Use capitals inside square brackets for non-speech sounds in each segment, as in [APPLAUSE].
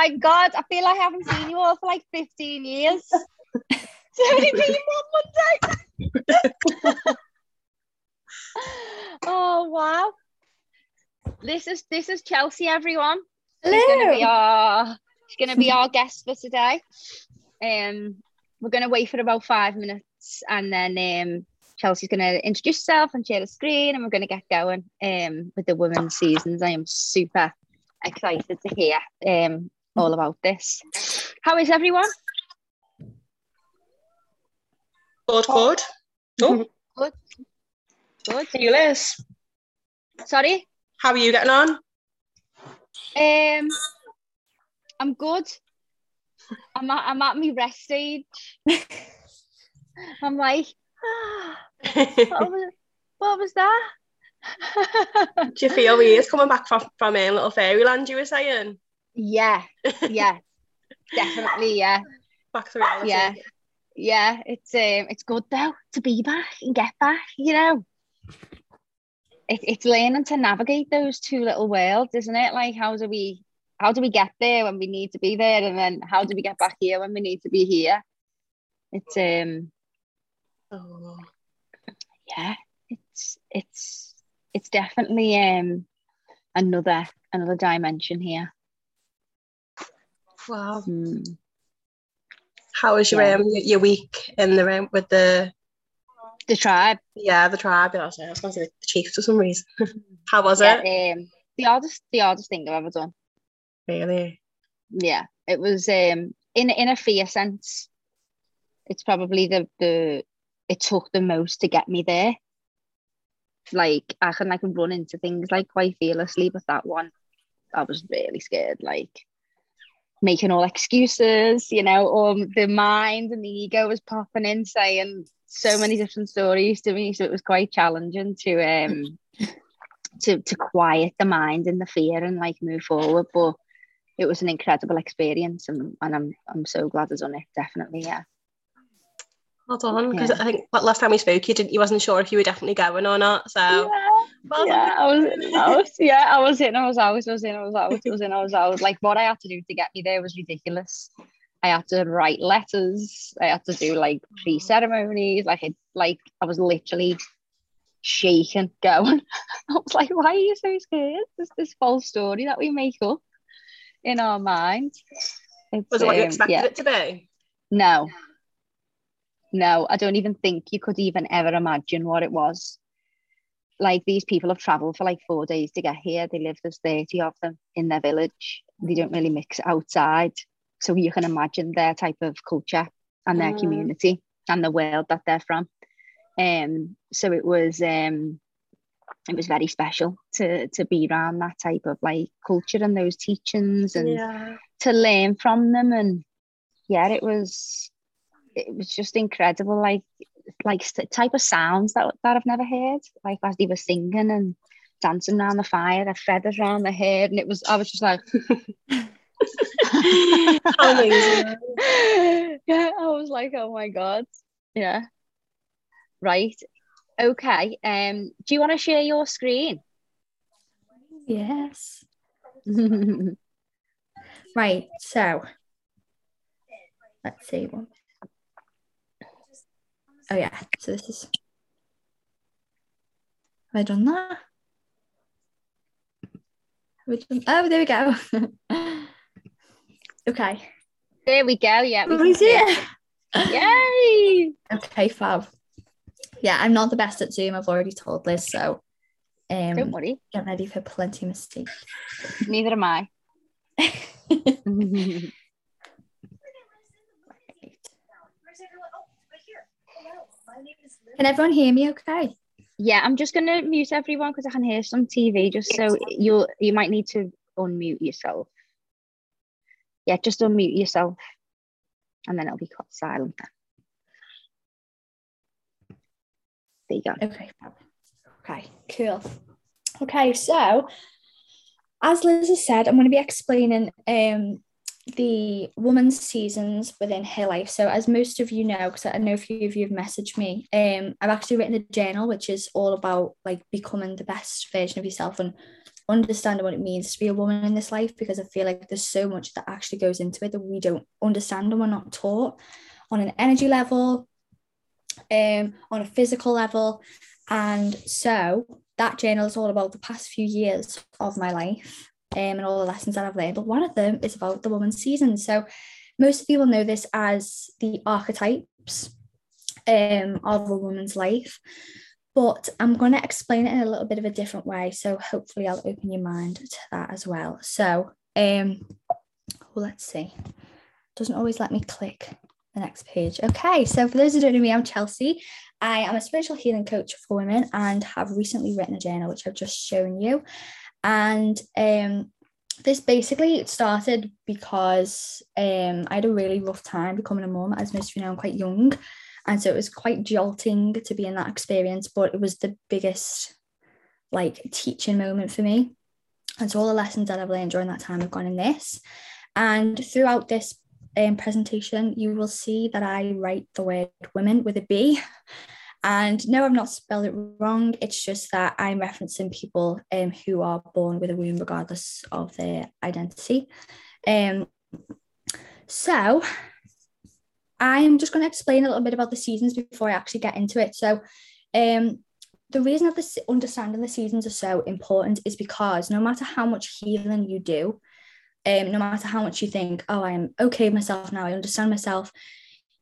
my god, I feel like I haven't seen you all for like 15 years. [LAUGHS] so only been one Monday. [LAUGHS] oh wow. This is this is Chelsea, everyone. She's gonna be our she's gonna be our guest for today. Um we're gonna wait for about five minutes and then um Chelsea's gonna introduce herself and share the screen and we're gonna get going um with the women's seasons. I am super excited to hear um all about this. How is everyone? Good, good. [LAUGHS] Oh, Good. Good. you Liz. Sorry. How are you getting on? Um, I'm good. I'm at, I'm at my rest stage. [LAUGHS] I'm like, ah, [LAUGHS] what, was, what was that? Do you feel weird coming back from, from um, Little Fairyland, you were saying? Yeah, [LAUGHS] yeah, definitely, yeah, Back to reality. yeah, yeah. It's um, it's good though to be back and get back. You know, it, it's learning to navigate those two little worlds, isn't it? Like, how do we how do we get there when we need to be there, and then how do we get back here when we need to be here? It's um, Oh, yeah, it's it's it's definitely um another another dimension here. Wow. Hmm. How was your Yeah. um, your week in the room with the The tribe, yeah the tribe? I was I going to say the Chiefs for some reason. [LAUGHS] How was yeah, it? um, the hardest the hardest thing I've ever done. Really? Yeah, it was um in in a fear sense. It's probably the the it took the most to get me there. Like I can like run into things like quite fearlessly, but that one, I was really scared. Like making all excuses, you know, or the mind and the ego was popping in saying so many different stories to me. So it was quite challenging to um [LAUGHS] to to quiet the mind and the fear and like move forward. But it was an incredible experience and, and I'm I'm so glad I've done it. Definitely, yeah. Hold on, because Yeah. I think last time we spoke, you didn't, you wasn't sure if you were definitely going or not. So, well yeah. [LAUGHS] I was, I was, yeah, I was in, I was out, I was in, I was out, I was in, I was out. Like what I had to do to get me there was ridiculous. I had to write letters. I had to do like pre ceremonies. Like it, like I was literally shaking, going. [LAUGHS] I was like, why are you so scared? There's this false story that we make up in our mind. It's, Was it what you um, expected yeah. it to be? No. No, I don't even think you could even ever imagine what it was. Like these people have traveled for like four days to get here. They live, there's 30 of them in their village. They don't really mix outside. So you can imagine their type of culture and their Mm. community and the world that they're from. Um, so it was um it was very special to to be around that type of like culture and those teachings and Yeah. to learn from them and yeah it was it was just incredible like like st- type of sounds that, that I've never heard like as they were singing and dancing around the fire their feathers around their head and it was I was just like [LAUGHS] amazing. [LAUGHS] yeah I was like oh my god yeah right okay um do you want to share your screen Yes. [LAUGHS] Right. So let's see one. Oh yeah. So this is. Have I done that? Have we done... Oh, there we go. [LAUGHS] okay. there we go yeah we Oh, can see it? yay [LAUGHS] Okay, fab. Yeah, I'm not the best at Zoom. I've already told Liz, so um, don't worry get ready for plenty of mistakes. neither am I [LAUGHS] Can everyone hear me okay? Yeah, I'm just gonna mute everyone because I can hear some TV. Just so you'll you might need to unmute yourself. Yeah, just unmute yourself, and then it'll be cut silent. There you go. Okay. Okay, cool. Okay, so as Liz has said, I'm going to be explaining um the woman's seasons within her life. So as most of you know, because I know a few of you have messaged me, um, I've actually written a journal which is all about like becoming the best version of yourself and understanding what it means to be a woman in this life because I feel like there's so much that actually goes into it that we don't understand and we're not taught on an energy level, um, on a physical level. And so that journal is all about the past few years of my life um, and all the lessons that I've learned. But one of them is about the woman's season. So most people know this as the archetypes um, of a woman's life but I'm going to explain it in a little bit of a different way. So hopefully I'll open your mind to that as well. So um, let's see. Doesn't always let me click the next page. Okay, so for those who don't know me, I'm Chelsea. I am a spiritual healing coach for women and have recently written a journal, which I've just shown you. And um, this basically started because um, I had a really rough time becoming a mum. As most of you know, I'm quite young. And so it was quite jolting to be in that experience, but it was the biggest like teaching moment for me. And so all the lessons that I've learned during that time have gone in this. And throughout this um, presentation, you will see that I write the word women with a B. And no, I've not spelled it wrong. It's just that I'm referencing people um, who are born with a womb, regardless of their identity. Um, so I'm just going to explain a little bit about the seasons before I actually get into it. So, um, the reason that this understanding the seasons are so important is because no matter how much healing you do, um, no matter how much you think, oh, I am okay with myself now, I understand myself,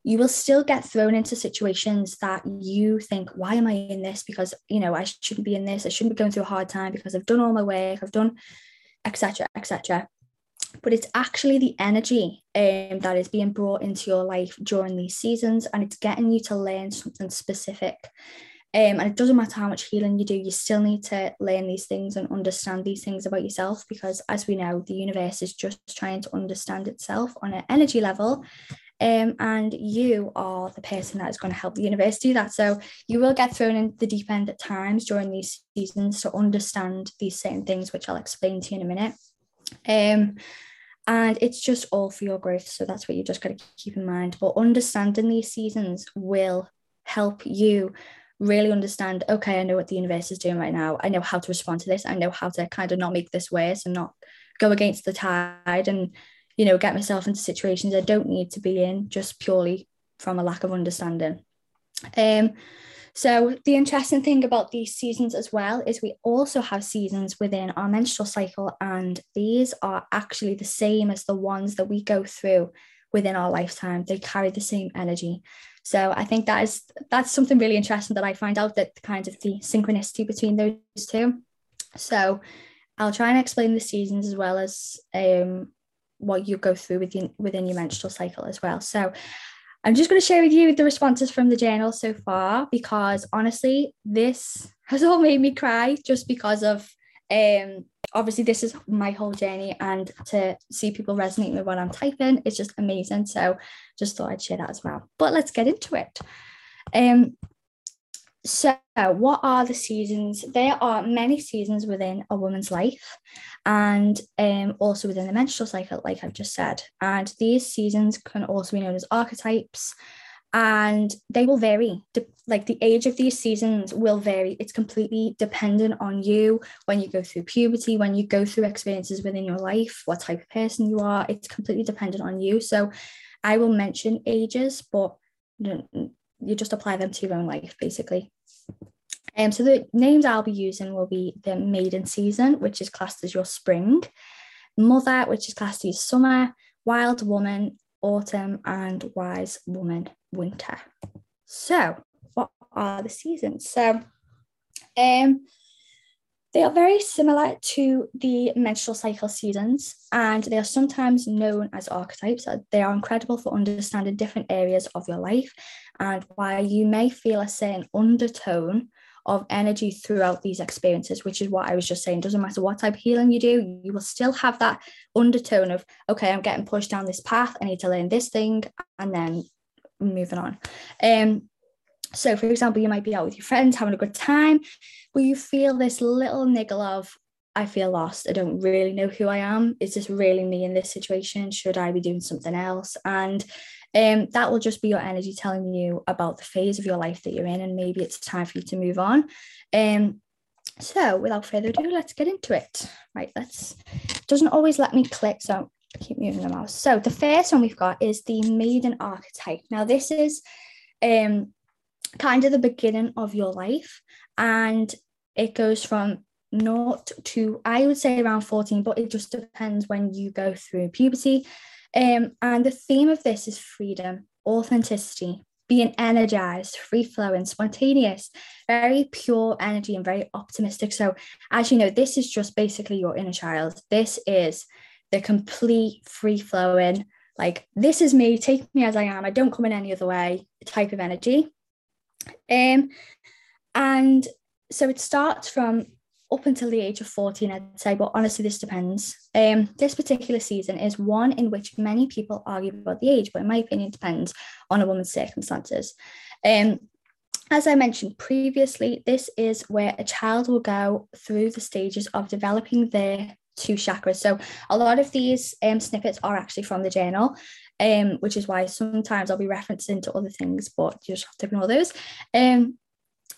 you will still get thrown into situations that you think, why am I in this? Because you know, I shouldn't be in this, I shouldn't be going through a hard time because I've done all my work, I've done etc. etc but it's actually the energy um, that is being brought into your life during these seasons and it's getting you to learn something specific um, and it doesn't matter how much healing you do you still need to learn these things and understand these things about yourself because as we know the universe is just trying to understand itself on an energy level um, and you are the person that is going to help the university that. So you will get thrown in the deep end at times during these seasons to understand these certain things, which I'll explain to you in a minute. Um, and it's just all for your growth. So that's what you just got to keep in mind. But understanding these seasons will help you really understand okay, I know what the universe is doing right now. I know how to respond to this. I know how to kind of not make this worse and not go against the tide and, you know, get myself into situations I don't need to be in just purely from a lack of understanding. Um, so, the interesting thing about these seasons as well is we also have seasons within our menstrual cycle, and these are actually the same as the ones that we go through within our lifetime. They carry the same energy. So, I think that is that's something really interesting that I find out that kind of the synchronicity between those two. So, I'll try and explain the seasons as well as um, what you go through within within your menstrual cycle as well. So, I'm just going to share with you the responses from the journal so far because honestly, this [LAUGHS] has all made me cry just because of um obviously this is my whole journey and to see people resonate with what I'm typing it's just amazing. So just thought I'd share that as well. But let's get into it. Um so, what are the seasons? There are many seasons within a woman's life and um, also within the menstrual cycle, like I've just said. And these seasons can also be known as archetypes and they will vary. Like the age of these seasons will vary. It's completely dependent on you when you go through puberty, when you go through experiences within your life, what type of person you are. It's completely dependent on you. So, I will mention ages, but you just apply them to your own life basically. Um, so the names I'll be using will be the maiden season, which is classed as your spring, mother, which is classed as summer, wild woman, autumn, and wise woman, winter. So, what are the seasons? So, um, they are very similar to the menstrual cycle seasons, and they are sometimes known as archetypes. They are incredible for understanding different areas of your life and why you may feel a certain undertone of energy throughout these experiences, which is what I was just saying. Doesn't matter what type of healing you do, you will still have that undertone of, okay, I'm getting pushed down this path. I need to learn this thing, and then moving on. Um, so, for example, you might be out with your friends having a good time, but you feel this little niggle of, I feel lost. I don't really know who I am. Is this really me in this situation? Should I be doing something else? And um, that will just be your energy telling you about the phase of your life that you're in, and maybe it's time for you to move on. Um, So without further ado, let's get into it. Right, let's doesn't always let me click, so keep moving the mouse. So the first one we've got is the maiden archetype. Now this is um kind of the beginning of your life, and it goes from not to I would say around 14, but it just depends when you go through puberty. Um, and the theme of this is freedom, authenticity, being energized, free flowing, spontaneous, very pure energy and very optimistic. So, as you know, this is just basically your inner child. This is the complete free flowing, like, this is me, take me as I am. I don't come in any other way type of energy. Um, and so it starts from up until the age of 14, I'd say, but honestly, this depends. Um, this particular season is one in which many people argue about the age, but in my opinion, it depends on a woman's circumstances. Um, as I mentioned previously, this is where a child will go through the stages of developing their two chakras. So a lot of these um, snippets are actually from the journal, um, which is why sometimes I'll be referencing to other things, but you just have to ignore those. Um,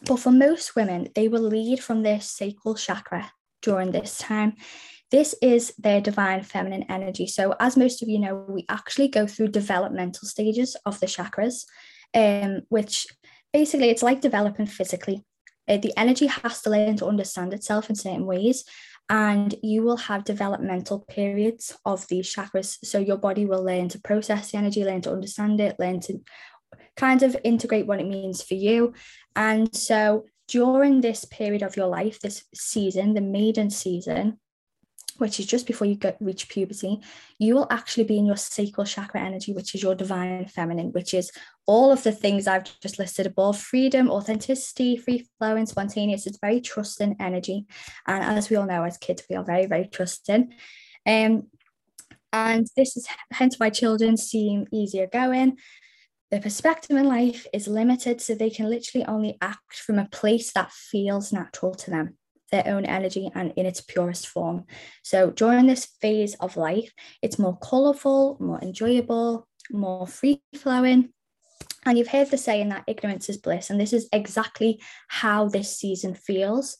but for most women, they will lead from their sacral chakra during this time. This is their divine feminine energy. So, as most of you know, we actually go through developmental stages of the chakras, um, which basically it's like developing physically. Uh, the energy has to learn to understand itself in certain ways, and you will have developmental periods of these chakras. So, your body will learn to process the energy, learn to understand it, learn to kind of integrate what it means for you. And so during this period of your life, this season, the maiden season, which is just before you get reach puberty, you will actually be in your sacral chakra energy, which is your divine feminine, which is all of the things I've just listed above freedom, authenticity, free flowing, spontaneous. It's very trusting energy. And as we all know, as kids, we are very, very trusting. Um, and this is hence why children seem easier going their perspective in life is limited, so they can literally only act from a place that feels natural to them, their own energy and in its purest form. So during this phase of life, it's more colourful, more enjoyable, more free flowing. And you've heard the saying that ignorance is bliss, and this is exactly how this season feels.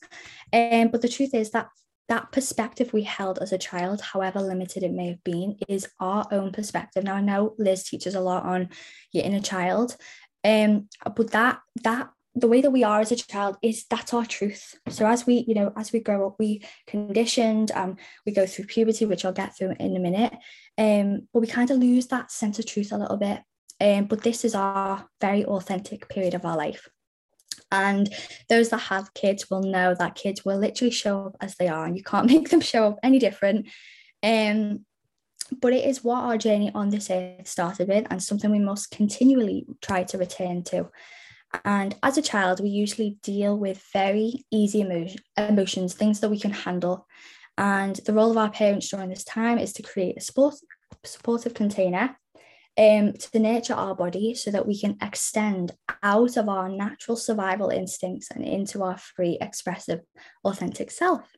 Um, but the truth is that that perspective we held as a child, however limited it may have been, is our own perspective. Now I know Liz teaches a lot on your inner child, um, but that that the way that we are as a child is that's our truth. So as we, you know, as we grow up, we conditioned, um, we go through puberty, which I'll get through in a minute. Um, but we kind of lose that sense of truth a little bit. Um, but this is our very authentic period of our life. And those that have kids will know that kids will literally show up as they are, and you can't [LAUGHS] make them show up any different. Um, but it is what our journey on this earth started with, and something we must continually try to return to. And as a child, we usually deal with very easy emotion, emotions, things that we can handle. And the role of our parents during this time is to create a support, supportive container um, to nurture our body so that we can extend out of our natural survival instincts and into our free, expressive, authentic self.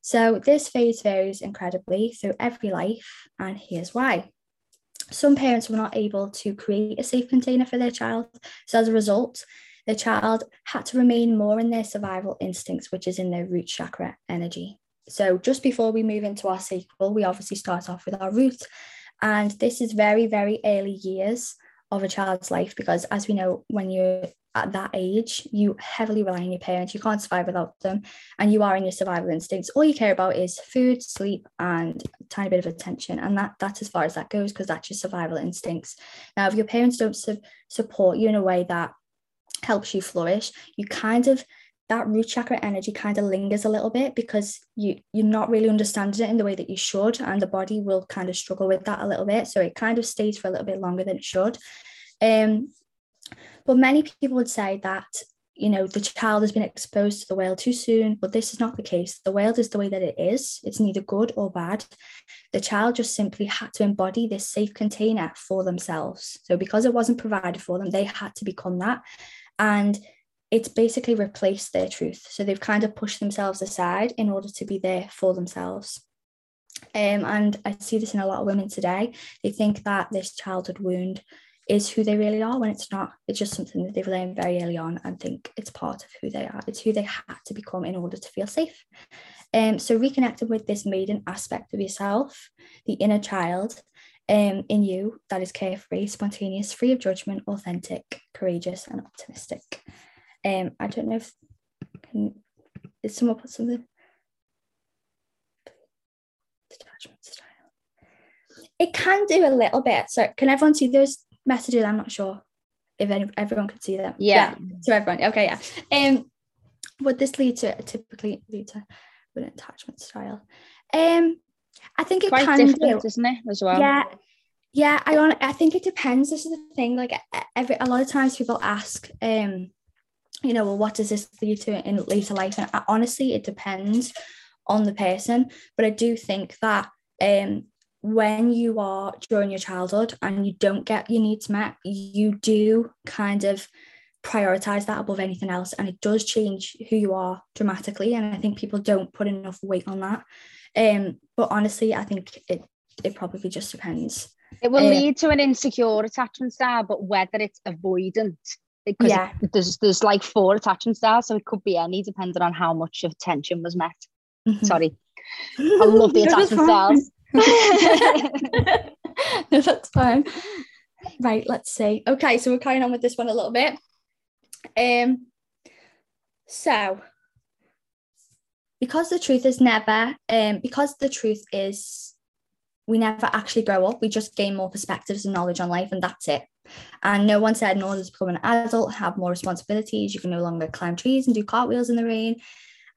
So, this phase varies incredibly through every life, and here's why. Some parents were not able to create a safe container for their child. So, as a result, the child had to remain more in their survival instincts, which is in their root chakra energy. So, just before we move into our sacral, we obviously start off with our root and this is very, very early years of a child's life because, as we know, when you're at that age, you heavily rely on your parents. You can't survive without them, and you are in your survival instincts. All you care about is food, sleep, and a tiny bit of attention, and that that's as far as that goes because that's your survival instincts. Now, if your parents don't su- support you in a way that helps you flourish, you kind of that root chakra energy kind of lingers a little bit because you you're not really understanding it in the way that you should and the body will kind of struggle with that a little bit so it kind of stays for a little bit longer than it should um but many people would say that you know the child has been exposed to the world too soon but this is not the case the world is the way that it is it's neither good or bad the child just simply had to embody this safe container for themselves so because it wasn't provided for them they had to become that and it's basically replaced their truth. So they've kind of pushed themselves aside in order to be there for themselves. Um, and I see this in a lot of women today. They think that this childhood wound is who they really are when it's not. It's just something that they've learned very early on and think it's part of who they are. It's who they had to become in order to feel safe. Um, so reconnecting with this maiden aspect of yourself, the inner child um, in you that is carefree, spontaneous, free of judgment, authentic, courageous, and optimistic. Um, I don't know if can is someone put something detachment style. It can do a little bit. So can everyone see those messages? I'm not sure if any, everyone could see them. Yeah. yeah. So everyone, okay, yeah. Um, would this lead to typically lead to an attachment style? Um, I think it Quite can different, do. isn't it, as well? Yeah, yeah. I on. I think it depends. This is the thing. Like every a lot of times people ask, um, you know, well, what does this lead to in later life? And I, honestly, it depends on the person. But I do think that um, when you are during your childhood and you don't get your needs met, you do kind of prioritize that above anything else and it does change who you are dramatically and i think people don't put enough weight on that um but honestly i think it it probably just depends It will Uh, lead to an insecure attachment style, but whether it's avoidant, because Yeah. there's there's like four attachment styles, so it could be any depending on how much of tension was met. Mhm. Sorry, [LAUGHS] I love the attachment styles. [LAUGHS] no, that's fine. [LAUGHS] Right, let's see. Okay, so we're carrying on with this one a little bit. Um, so because the truth is never, um, because the truth is we never actually grow up, we just gain more perspectives and knowledge on life, and that's it. And no one said in order to become an adult, have more responsibilities, you can no longer climb trees and do cartwheels in the rain.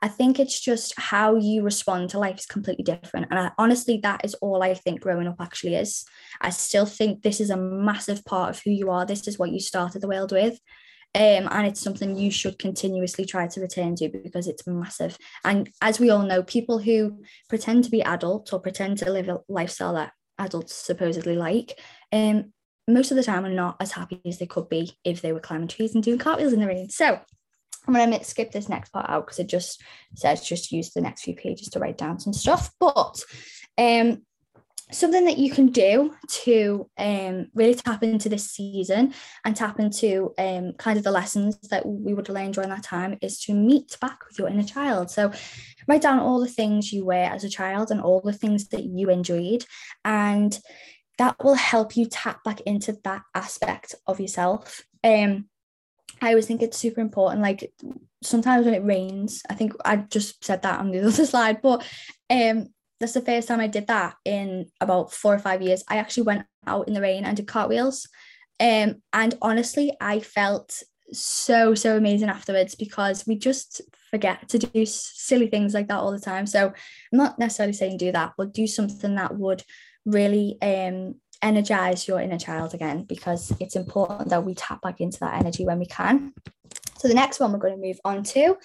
I think it's just how you respond to life is completely different. And I, honestly, that is all I think growing up actually is. I still think this is a massive part of who you are. This is what you started the world with. Um, and it's something you should continuously try to return to because it's massive. And as we all know, people who pretend to be adults or pretend to live a lifestyle that adults supposedly like, um, most of the time are not as happy as they could be if they were climbing trees and doing cartwheels in the rain. So I'm going to skip this next part out because it just says just use the next few pages to write down some stuff. But um, something that you can do to um, really tap into this season and tap into um, kind of the lessons that we would learn during that time is to meet back with your inner child. So write down all the things you were as a child and all the things that you enjoyed and that will help you tap back into that aspect of yourself. Um, I always think it's super important. Like sometimes when it rains, I think I just said that on the [LAUGHS] other slide, but um, that's the first time I did that in about four or five years. I actually went out in the rain and did cartwheels. Um, and honestly, I felt so, so amazing afterwards because we just forget to do silly things like that all the time. So I'm not necessarily saying do that, but do something that would really um energize your inner child again because it's important that we tap back into that energy when we can. So the next one we're going to move on to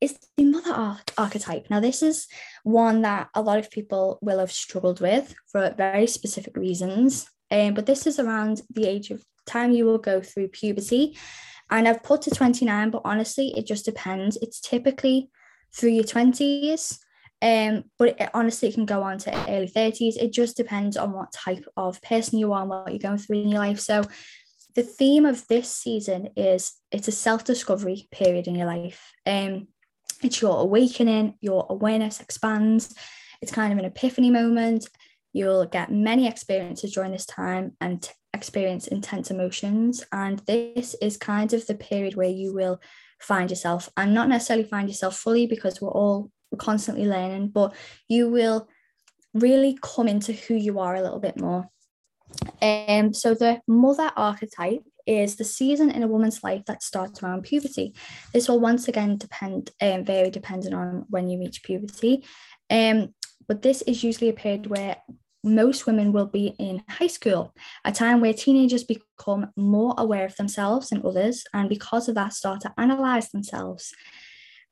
is the mother arch- archetype. Now this is one that a lot of people will have struggled with for very specific reasons. Um, but this is around the age of time you will go through puberty. And I've put to 29, but honestly, it just depends. It's typically through your 20s um, but it, honestly, it can go on to early 30s. It just depends on what type of person you are and what you're going through in your life. So, the theme of this season is it's a self discovery period in your life. Um, it's your awakening, your awareness expands. It's kind of an epiphany moment. You'll get many experiences during this time and experience intense emotions. And this is kind of the period where you will find yourself and not necessarily find yourself fully because we're all constantly learning, but you will really come into who you are a little bit more. Um, so the mother archetype is the season in a woman's life that starts around puberty. This will once again depend, um, vary depending on when you reach puberty. Um, but this is usually a period where most women will be in high school, a time where teenagers become more aware of themselves and others, and because of that, start to analyze themselves.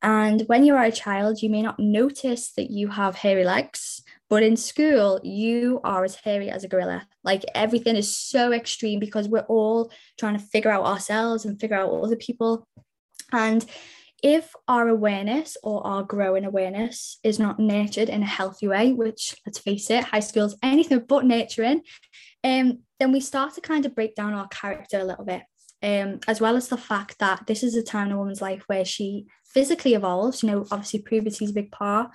And when you are a child, you may not notice that you have hairy legs, but in school, you are as hairy as a gorilla. Like everything is so extreme because we're all trying to figure out ourselves and figure out other people. And if our awareness or our growing awareness is not nurtured in a healthy way, which let's face it, high school's anything but nurturing, um, then we start to kind of break down our character a little bit um, as well as the fact that this is a time in a woman's life where she physically evolves. You know, obviously puberty is a big part,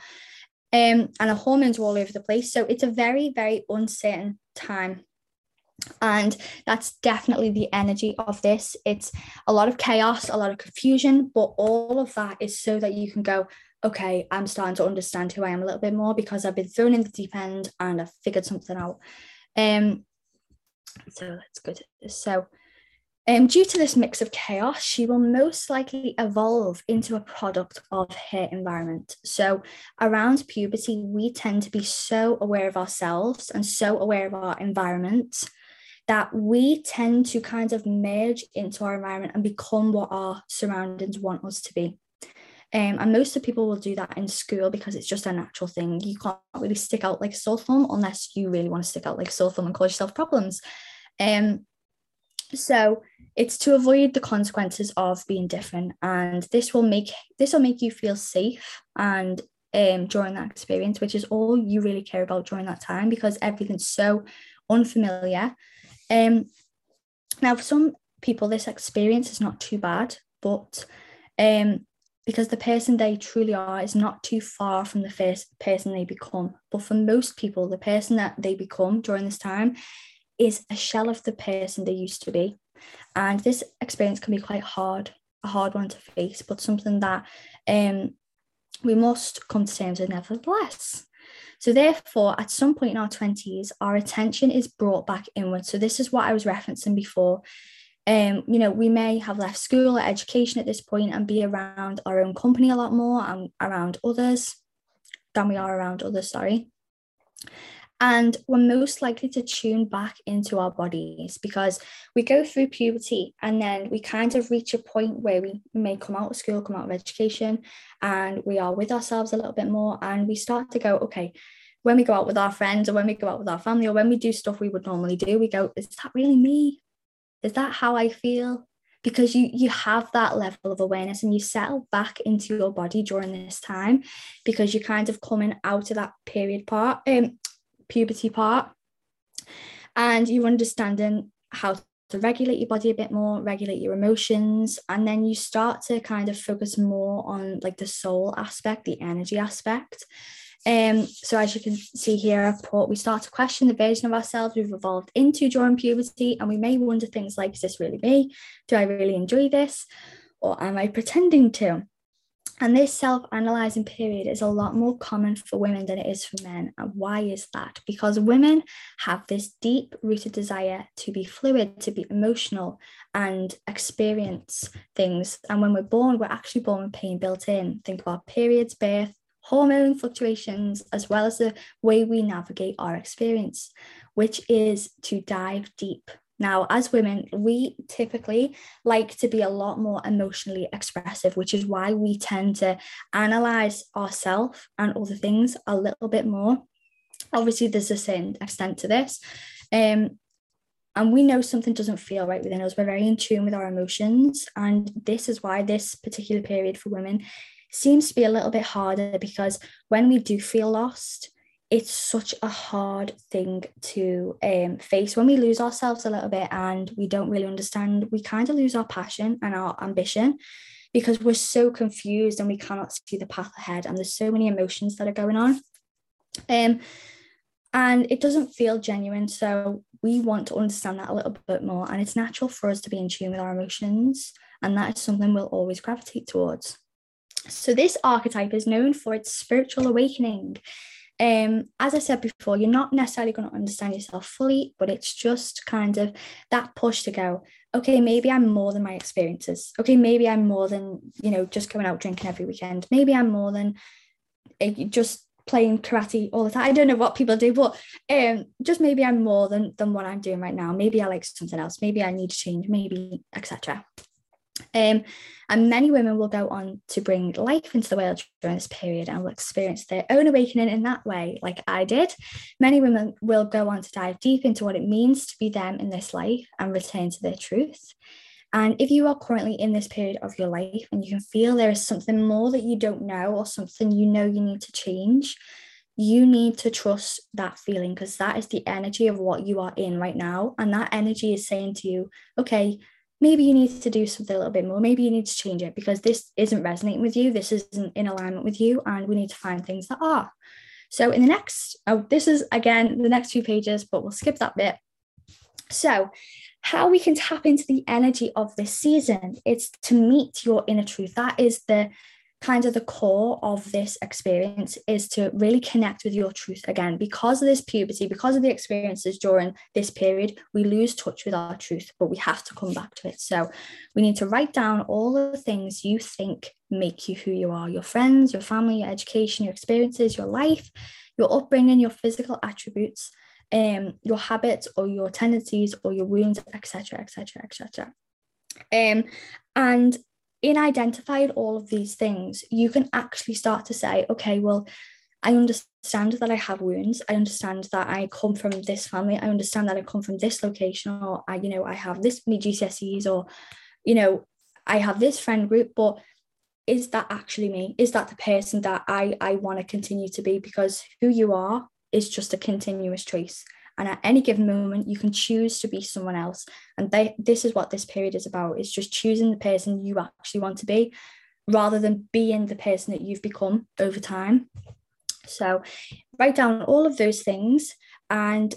um, and hormones are all over the place. So it's a very, very uncertain time. And that's definitely the energy of this. It's a lot of chaos, a lot of confusion, but all of that is so that you can go, okay, I'm starting to understand who I am a little bit more because I've been thrown in the deep end and I've figured something out. Um, so let's go to this. So um, due to this mix of chaos, she will most likely evolve into a product of her environment. So, around puberty, we tend to be so aware of ourselves and so aware of our environment that we tend to kind of merge into our environment and become what our surroundings want us to be. Um, and most of people will do that in school because it's just a natural thing. You can't really stick out like a sore thumb unless you really want to stick out like a sore thumb and cause yourself problems. Um, so it's to avoid the consequences of being different and this will make this will make you feel safe and um, during that experience which is all you really care about during that time because everything's so unfamiliar. Um now for some people this experience is not too bad but um because the person they truly are is not too far from the first person they become. But for most people the person that they become during this time is a shell of the person they used to be and this experience can be quite hard, a hard one to face, but something that um, we must come to terms with nevertheless. So, therefore, at some point in our 20s, our attention is brought back inward. So, this is what I was referencing before. Um, you know, we may have left school or education at this point and be around our own company a lot more and around others than we are around others, sorry. And we're most likely to tune back into our bodies because we go through puberty and then we kind of reach a point where we may come out of school, come out of education, and we are with ourselves a little bit more. And we start to go, okay, when we go out with our friends or when we go out with our family or when we do stuff we would normally do, we go, is that really me? Is that how I feel? because you you have that level of awareness and you settle back into your body during this time because you're kind of coming out of that period part um puberty part and you're understanding how to regulate your body a bit more regulate your emotions and then you start to kind of focus more on like the soul aspect the energy aspect um, so as you can see here, put, we start to question the version of ourselves we've evolved into during puberty, and we may wonder things like, is this really me? Do I really enjoy this? Or am I pretending to? And this self analyzing period is a lot more common for women than it is for men. And why is that? Because women have this deep rooted desire to be fluid, to be emotional, and experience things. And when we're born, we're actually born with pain built in. Think about periods, birth, hormone fluctuations, as well as the way we navigate our experience, which is to dive deep now, as women, we typically like to be a lot more emotionally expressive, which is why we tend to analyze ourselves and other things a little bit more. Obviously, there's a certain extent to this. Um, and we know something doesn't feel right within us. We're very in tune with our emotions. And this is why this particular period for women seems to be a little bit harder because when we do feel lost, it's such a hard thing to um, face when we lose ourselves a little bit and we don't really understand we kind of lose our passion and our ambition because we're so confused and we cannot see the path ahead and there's so many emotions that are going on. Um, and it doesn't feel genuine so we want to understand that a little bit more and it's natural for us to be in tune with our emotions and that is something we'll always gravitate towards. So this archetype is known for its spiritual awakening um, as I said before, you're not necessarily going to understand yourself fully, but it's just kind of that push to go, okay, maybe I'm more than my experiences. Okay, maybe I'm more than, you know, just going out drinking every weekend. Maybe I'm more than uh, just playing karate all the time. I don't know what people do, but um, just maybe I'm more than than what I'm doing right now. Maybe I like something else. Maybe I need to change. Maybe etc. Um, and many women will go on to bring life into the world during this period and will experience their own awakening in that way, like I did. Many women will go on to dive deep into what it means to be them in this life and return to their truth. And if you are currently in this period of your life and you can feel there is something more that you don't know or something you know you need to change, you need to trust that feeling because that is the energy of what you are in right now. And that energy is saying to you, okay, maybe you need to do something a little bit more. Maybe you need to change it because this isn't resonating with you. This isn't in alignment with you. And we need to find things that are. So, in the next, oh, this is again the next few pages, but we'll skip that bit. So, how we can tap into the energy of this season, it's to meet your inner truth. That is the kind of the core of this experience is to really connect with your truth again. Because of this puberty because of the experiences during this period we lose touch with our truth but we have to come back to it. So we need to write down all the things you think make you who you are. Your friends your family your education your experiences your life your upbringing your physical attributes um, your habits or your tendencies or your wounds etc etc etc um, and in identified all of these things, you can actually start to say, okay, well, I understand that I have wounds. I understand that I come from this family. I understand that I come from this location, or I, you know, I have this many GCSEs, or, you know, I have this friend group. But is that actually me? Is that the person that I I want to continue to be? Because who you are is just a continuous choice. And at any given moment, you can choose to be someone else. And they, this is what this period is about. It's just choosing the person you actually want to be rather than being the person that you've become over time. So write down all of those things and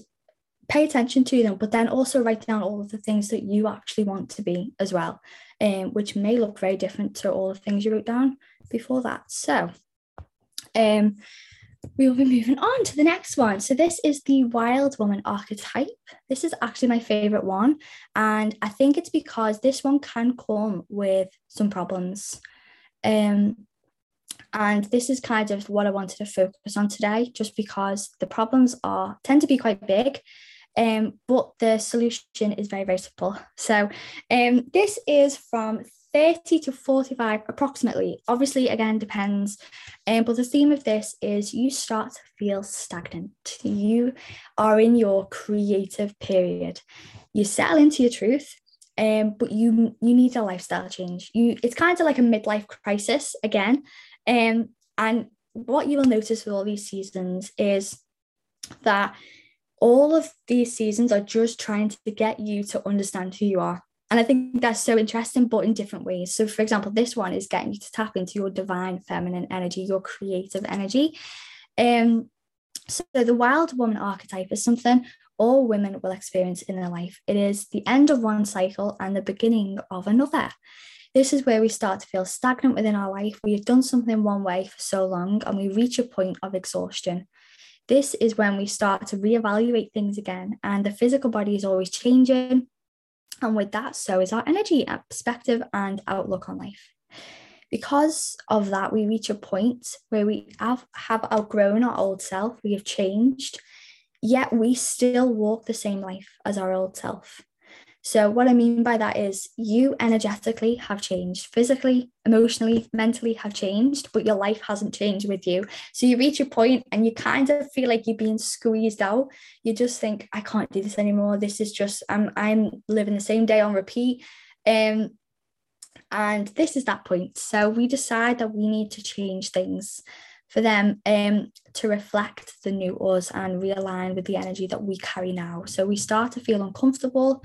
pay attention to them, but then also write down all of the things that you actually want to be as well, um, which may look very different to all the things you wrote down before that. So um, we will be moving on to the next one. So, this is the wild woman archetype. This is actually my favorite one. And I think it's because this one can come with some problems. Um, and this is kind of what I wanted to focus on today, just because the problems are tend to be quite big. Um, but the solution is very, very simple. So, um, this is from 30 to 45 approximately. Obviously again depends. Um, but the theme of this is you start to feel stagnant. You are in your creative period. You settle into your truth um, but you you need a lifestyle change. You it's kind of like a midlife crisis again. Um, and what you will notice with all these seasons is that all of these seasons are just trying to get you to understand who you are and I think that's so interesting, but in different ways. So, for example, this one is getting you to tap into your divine feminine energy, your creative energy. Um, so, the wild woman archetype is something all women will experience in their life. It is the end of one cycle and the beginning of another. This is where we start to feel stagnant within our life. We have done something one way for so long and we reach a point of exhaustion. This is when we start to reevaluate things again, and the physical body is always changing and with that, so is our energy, uh, perspective, and outlook on life. Because of that, we reach a point where we have, have outgrown our old self, we have changed, yet we still walk the same life as our old self. So, what I mean by that is you energetically have changed, physically, emotionally, mentally have changed, but your life hasn't changed with you. So, you reach a point and you kind of feel like you're being squeezed out. You just think, I can't do this anymore. This is just, I'm, I'm living the same day on repeat. Um, and this is that point. So, we decide that we need to change things for them um, to reflect the new us and realign with the energy that we carry now. So we start to feel uncomfortable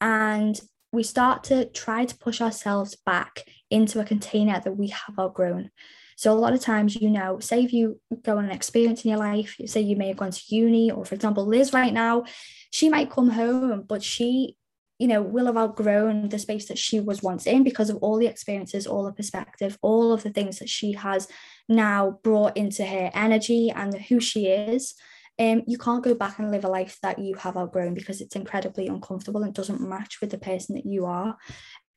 and we start to try to push ourselves back into a container that we have outgrown. So a lot of times, you know, say if you go on an experience in your life, say you may have gone to uni, or for example, Liz right now, she might come home, but she, you know, will have outgrown the space that she was once in because of all the experiences, all the perspective, all of the things that she has now brought into her energy and who she is um, you can't go back and live a life that you have outgrown because it's incredibly uncomfortable and doesn't match with the person that you are.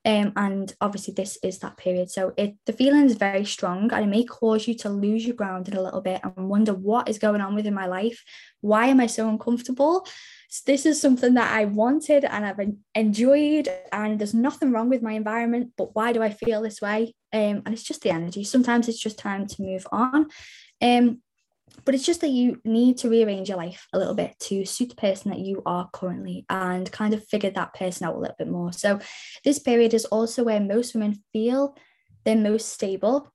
Um, and obviously this is that period. So it the feeling is very strong and it may cause you to lose your ground in a little bit and wonder what is going on within my life. Why am I so uncomfortable? So this is something that I wanted and I've enjoyed, and there's nothing wrong with my environment, but why do I feel this way? Um, and it's just the energy. Sometimes it's just time to move on. Um, but it's just that you need to rearrange your life a little bit to suit the person that you are currently and kind of figure that person out a little bit more. So, this period is also where most women feel they're most stable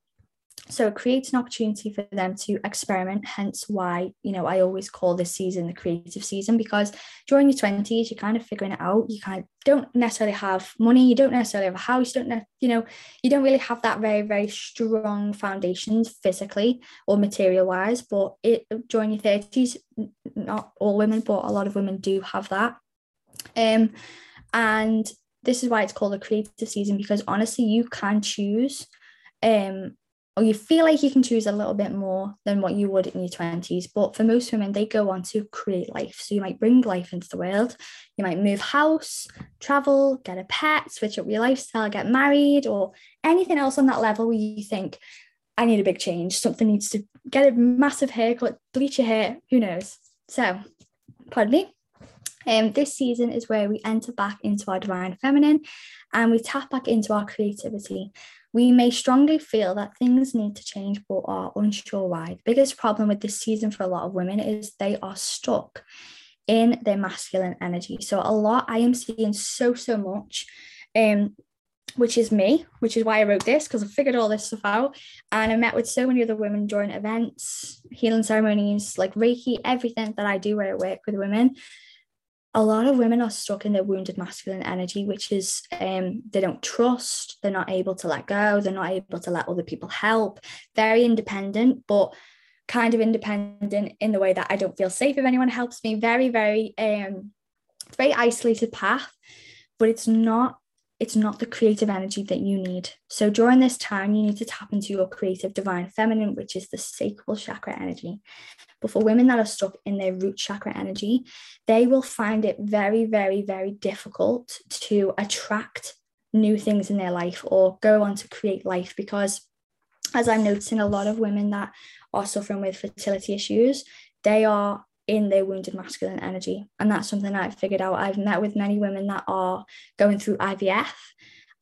so it creates an opportunity for them to experiment hence why you know i always call this season the creative season because during your 20s you're kind of figuring it out. You kind of don't necessarily have money you don't necessarily have a house you don't ne- you know you don't really have that very very strong foundations physically or material wise but it during your 30s not all women but a lot of women do have that. Um and this is why it's called a creative season because honestly you can choose um or you feel like you can choose a little bit more than what you would in your 20s. But for most women, they go on to create life. So you might bring life into the world. You might move house, travel, get a pet, switch up your lifestyle, get married, or anything else on that level where you think, I need a big change. Something needs to get a massive haircut, bleach your hair, who knows? So, pardon me. Um, this season is where we enter back into our divine feminine and we tap back into our creativity. We may strongly feel that things need to change but are unsure why. The biggest problem with this season for a lot of women is they are stuck in their masculine energy. So a lot I am seeing so so much um which is me, which is why I wrote this because I figured all this stuff out. And I met with so many other women during events, healing ceremonies, like Reiki, everything that I do where I work with women a lot of women are stuck in their wounded masculine energy, which is um, they don't trust, they're not able to let go, they're not able to let other people help, very independent, but kind of independent in the way that I don't feel safe if anyone helps me. Very, very, um, very isolated path, but it's not it's not the creative energy that you need. So during this time, you need to tap into your creative divine feminine, which is the sacral chakra energy. But for women that are stuck in their root chakra energy, they will find it very, very, very difficult to attract new things in their life or go on to create life because as I'm noticing a lot of women that are suffering with fertility issues, they are in their wounded masculine energy. And that's something I've figured out. I've met with many women that are going through IVF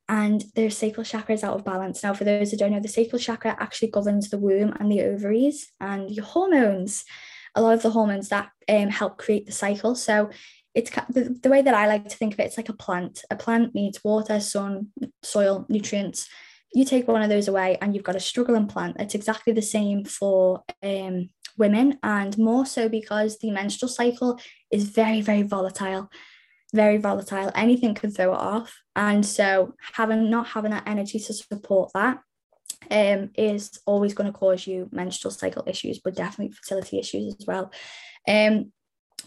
and their sacral chakra is out of balance. Now, for those who don't know, the sacral chakra actually governs the womb and the ovaries and your hormones, a lot of the hormones that um, help create the cycle. So it's the, the way that I like to think of it, it's like a plant. A plant needs water, sun, soil, nutrients. You take one of those away and you've got a struggling plant. It's exactly the same for um, women and more so because the menstrual cycle is very, very volatile very volatile. Anything can throw it off. And so having not having that energy to support that um, is always going to cause you menstrual cycle issues, but definitely fertility issues as well. Um,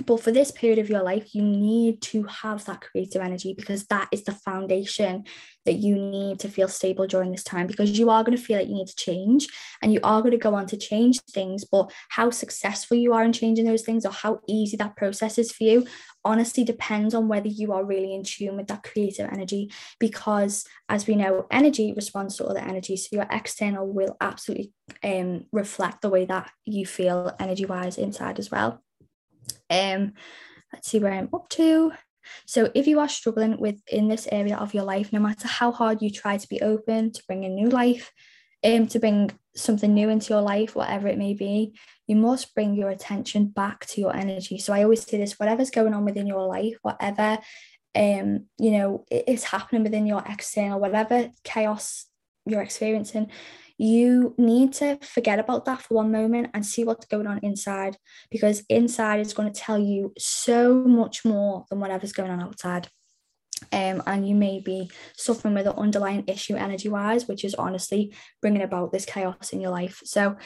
but for this period of your life, you need to have that creative energy because that is the foundation that you need to feel stable during this time because you are going to feel like you need to change and you are going to go on to change things. But how successful you are in changing those things or how easy that process is for you honestly depends on whether you are really in tune with that creative energy because as we know energy responds to other energy so your external will absolutely um, reflect the way that you feel energy wise inside as well um, let's see where I'm up to. So if you are struggling within this area of your life, no matter how hard you try to be open to bring a new life, um, to bring something new into your life, whatever it may be, you must bring your attention back to your energy. So I always say this: whatever's going on within your life, whatever um, you know, is happening within your external, whatever chaos you're experiencing, you need to forget about that for one moment and see what's going on inside because inside is going to tell you so much more than whatever's going on outside. Um, and you may be suffering with an underlying issue energy wise, which is honestly bringing about this chaos in your life. So,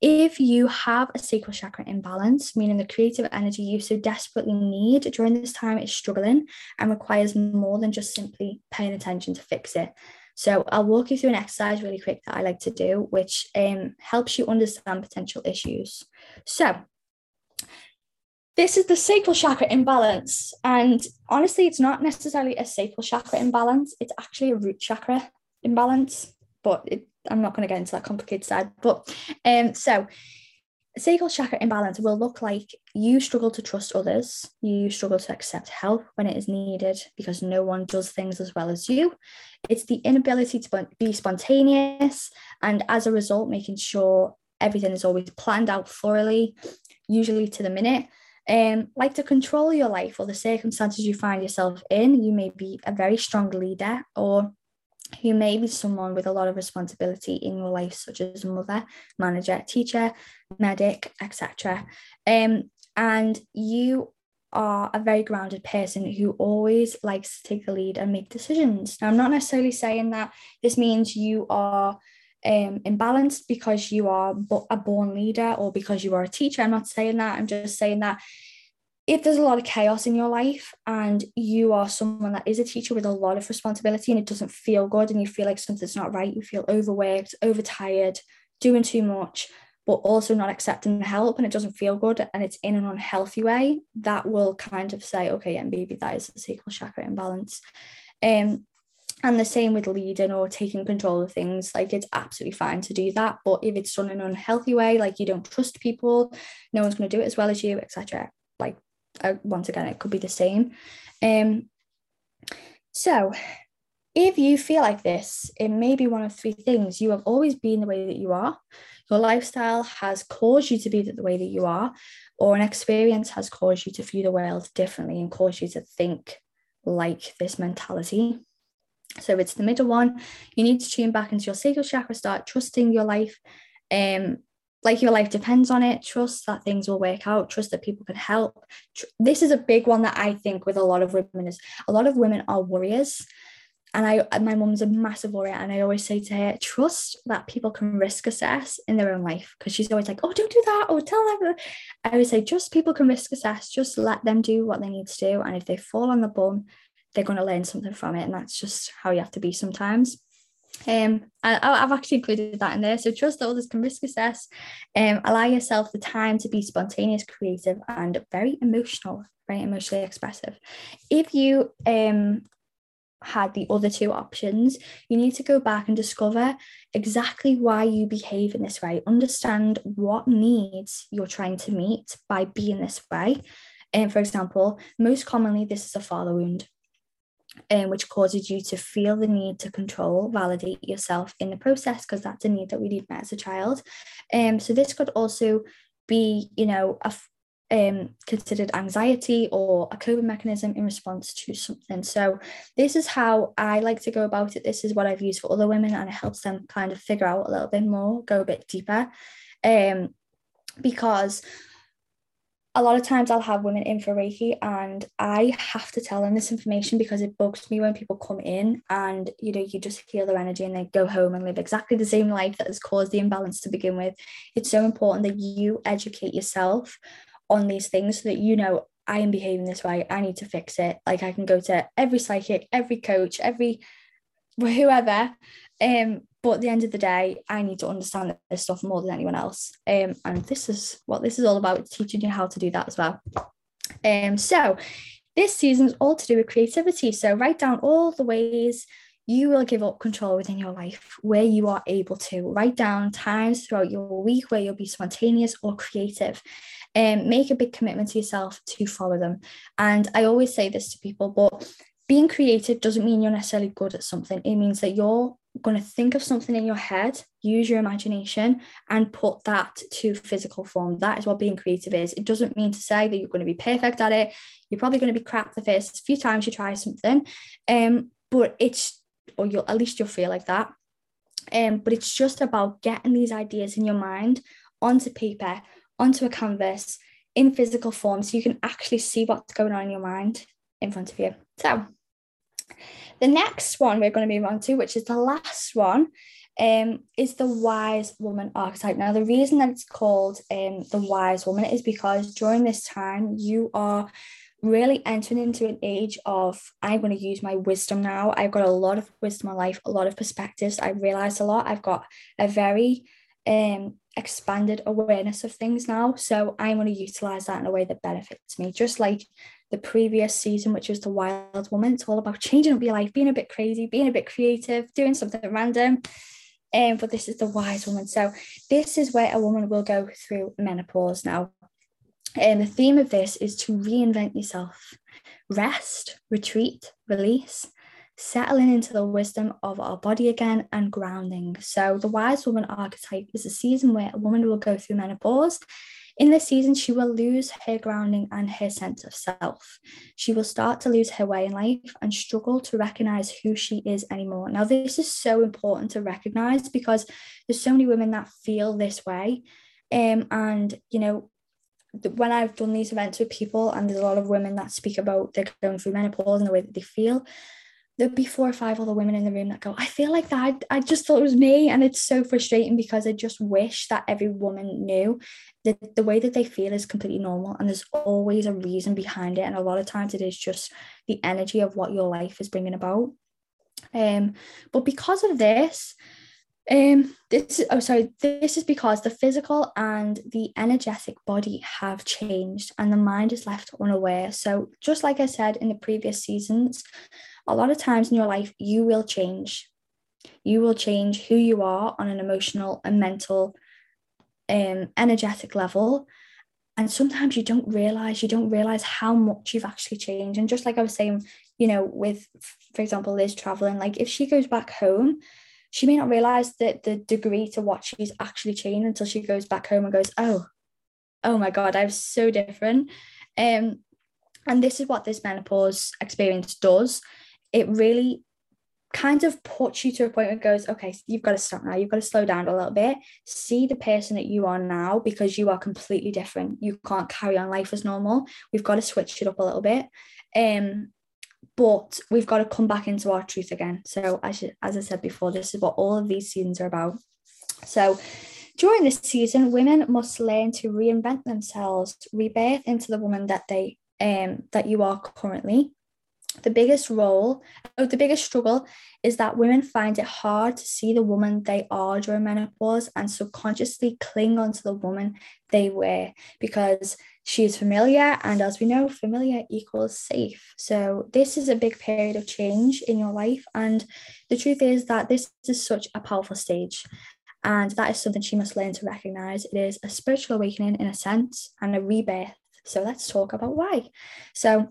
if you have a sacral chakra imbalance, meaning the creative energy you so desperately need during this time is struggling and requires more than just simply paying attention to fix it, so I'll walk you through an exercise really quick that I like to do, which um, helps you understand potential issues. So this is the sacral chakra imbalance. And honestly, it's not necessarily a sacral chakra imbalance, it's actually a root chakra imbalance. But it, I'm not going to get into that complicated side. But um, so sacral chakra imbalance will look like you struggle to trust others, you struggle to accept help when it is needed because no one does things as well as you. It's the inability to be spontaneous, and as a result, making sure everything is always planned out thoroughly, usually to the minute. Um, like to control your life or the circumstances you find yourself in. You may be a very strong leader or you may be someone with a lot of responsibility in your life, such as mother, manager, teacher, medic, etc. Um, and you are a very grounded person who always likes to take the lead and make decisions. Now, I'm not necessarily saying that this means you are um, imbalanced because you are a born leader or because you are a teacher. I'm not saying that. I'm just saying that if there's a lot of chaos in your life and you are someone that is a teacher with a lot of responsibility and it doesn't feel good and you feel like something's not right, you feel overworked, overtired, doing too much, but also not accepting help and it doesn't feel good and it's in an unhealthy way, that will kind of say, okay, and maybe that is a sacral chakra imbalance. Um, and the same with leading or taking control of things. Like it's absolutely fine to do that. But if it's done in an unhealthy way, like you don't trust people, no one's going to do it as well as you, etc. Uh, once again, it could be the same. Um, so if you feel like this, it may be one of three things. You have always been the way that you are. Your lifestyle has caused you to be the way that you are, or an experience has caused you to view the world differently and caused you to think like this mentality. So it's the middle one. You need to tune back into your sacral chakra, start trusting your life. Um, like your life depends on it. Trust that things will work out. Trust that people can help. This is a big one that I think with a lot of women is a lot of women are warriors and I my mum's a massive warrior and I always say to her trust that people can risk assess in their own life. Because she's always like oh don't do that. Or tell them. I would say just people can risk assess. Just let them do what they need to do. And if they fall on the bum they're going to learn something from it. And that's just how you have to be sometimes um I, I've actually included that in there so trust that others can risk assess um allow yourself the time to be spontaneous creative and very emotional very emotionally expressive if you um had the other two options, you need to go back and discover exactly why you behave in this way. Understand what needs you're trying to meet by being this way. And for example, most commonly, this is a father wound, um, which causes you to feel the need to control, validate yourself in the process, because that's a need that we need met as a child. Um, so this could also be, you know, a, um, considered anxiety or a coping mechanism in response to something. So, this is how I like to go about it. This is what I've used for other women, and it helps them kind of figure out a little bit more, go a bit deeper. Um, because a lot of times I'll have women in for Reiki and I have to tell them this information because it bugs me when people come in and you know you just feel their energy and they go home and live exactly the same life that has caused the imbalance to begin with. It's so important that you educate yourself on these things so that you know I am behaving this way. I need to fix it. Like I can go to every psychic, every coach, every whoever. Um, but at the end of the day, I need to understand this stuff more than anyone else. Um, and this is what this is all about, teaching you how to do that as well. Um, so this season is all to do with creativity. So write down all the ways you will give up control within your life where you are able to. Write down times throughout your week where you'll be spontaneous or creative and um, make a big commitment to yourself to follow them. And I always say this to people, but being creative doesn't mean you're necessarily good at something. It means that you're going to think of something in your head, use your imagination, and put that to physical form. That is what being creative is. It doesn't mean to say that you're going to be perfect at it. You're probably going to be crap the first few times you try something, um, but it's or you'll at least you'll feel like that. Um, but it's just about getting these ideas in your mind onto paper onto a canvas in physical form so you can actually see what's going on in your mind in front of you. So, the next one we're going to move on to, which is the last one, um, is the wise woman archetype. Now, the reason that it's called um, the wise woman is because during this time you are really entering into an age of I'm going to use my wisdom now. I've got a lot of wisdom in life, a lot of perspectives. I've realized a lot. I've got a very um, expanded awareness of things now. So I'm going to utilize that in a way that benefits me. Just like the previous season, which was the Wild Woman, it's all about changing up your life, being a bit crazy, being a bit creative, doing something random. Um, but this is the wise woman. So this is where a woman will go through menopause now. And the theme of this is to reinvent yourself, rest, retreat, release, settling into the wisdom of our body again and grounding. So, the wise woman archetype is a season where a woman will go through menopause. In this season, she will lose her grounding and her sense of self. She will start to lose her way in life and struggle to recognize who she is anymore. Now, this is so important to recognize because there's so many women that feel this way. Um, and, you know, when I've done these events with people, and there's a lot of women that speak about they're going through menopause and the way that they feel, there'll be four or five other women in the room that go, I feel like that. I, I just thought it was me. And it's so frustrating because I just wish that every woman knew that the way that they feel is completely normal. And there's always a reason behind it. And a lot of times it is just the energy of what your life is bringing about. Um, but because of this, um, this is oh sorry, this is because the physical and the energetic body have changed and the mind is left unaware. So just like I said in the previous seasons, a lot of times in your life, you will change. You will change who you are on an emotional and mental, um, energetic level. And sometimes you don't realize, you don't realize how much you've actually changed. And just like I was saying, you know, with, for example, Liz traveling, like if she goes back home, she may not realize that the degree to what she's actually changed until she goes back home and goes, oh, oh my God, I was so different. Um, and this is what this menopause experience does it really kind of puts you to a point where it goes, okay, you've got to stop now. You've got to slow down a little bit. See the person that you are now because you are completely different. You can't carry on life as normal. We've got to switch it up a little bit. Um, but we've got to come back into our truth again. So as, as I said before, this is what all of these seasons are about. So during this season, women must learn to reinvent themselves, rebirth into the woman that they um that you are currently the biggest role or the biggest struggle is that women find it hard to see the woman they are during menopause and subconsciously cling onto the woman they were because she is familiar and as we know familiar equals safe. So this is a big period of change in your life. And the truth is that this is such a powerful stage. And that is something she must learn to recognize. It is a spiritual awakening in a sense and a rebirth. So let's talk about why. So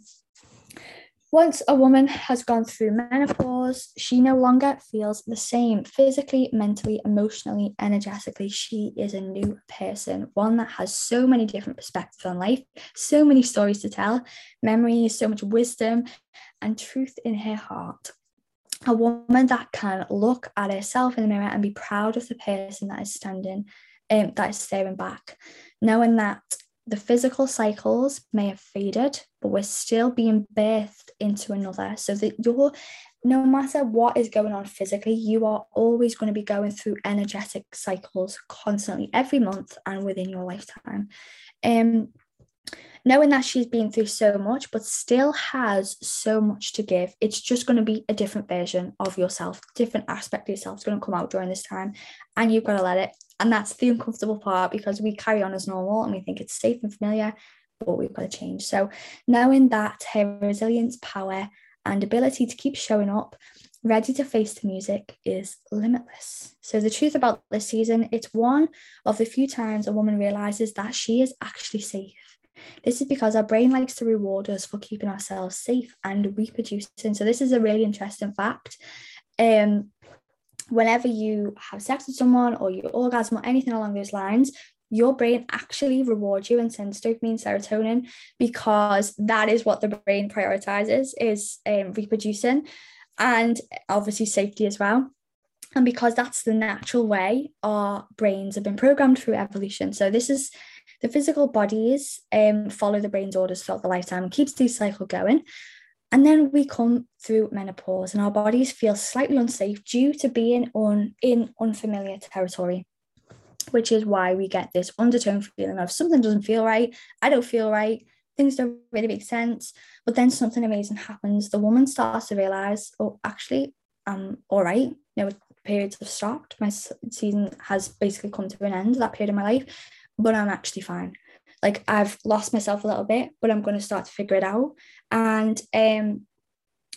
once a woman has gone through menopause, she no longer feels the same physically, mentally, emotionally, energetically. She is a new person, one that has so many different perspectives on life, so many stories to tell, memories, so much wisdom, and truth in her heart. A woman that can look at herself in the mirror and be proud of the person that is standing, um, that is staring back, knowing that the physical cycles may have faded, but we're still being birthed into another. So that you're, no matter what is going on physically, you are always going to be going through energetic cycles constantly every month and within your lifetime. Um, knowing that she's been through so much but still has so much to give it's just going to be a different version of yourself different aspect of yourself is going to come out during this time and you've got to let it and that's the uncomfortable part because we carry on as normal and we think it's safe and familiar but we've got to change so knowing that her resilience power and ability to keep showing up ready to face the music is limitless. So, the truth about this season, it's one of the few times a woman realizes that she is actually safe. This is because our brain likes to reward us for keeping ourselves safe and reproducing. So, this is a really interesting fact. Um, whenever you have sex with someone or you orgasm or anything along those lines, your brain actually rewards you and sends dopamine serotonin because that is what the brain prioritizes is um, reproducing and obviously safety as well and because that's the natural way our brains have been programmed through evolution so this is the physical bodies um, follow the brain's orders throughout the lifetime and keeps the cycle going. And then we come through menopause and our bodies feel slightly unsafe due to being on in unfamiliar territory, which is why we get this undertone feeling of something doesn't feel right, I don't feel right, things don't really make sense. But then something amazing happens. The woman starts to realize, oh, actually, I'm all right. You know, periods have stopped. My season has basically come to an end, that period of my life but I'm actually fine. Like I've lost myself a little bit, but I'm going to start to figure it out. And um,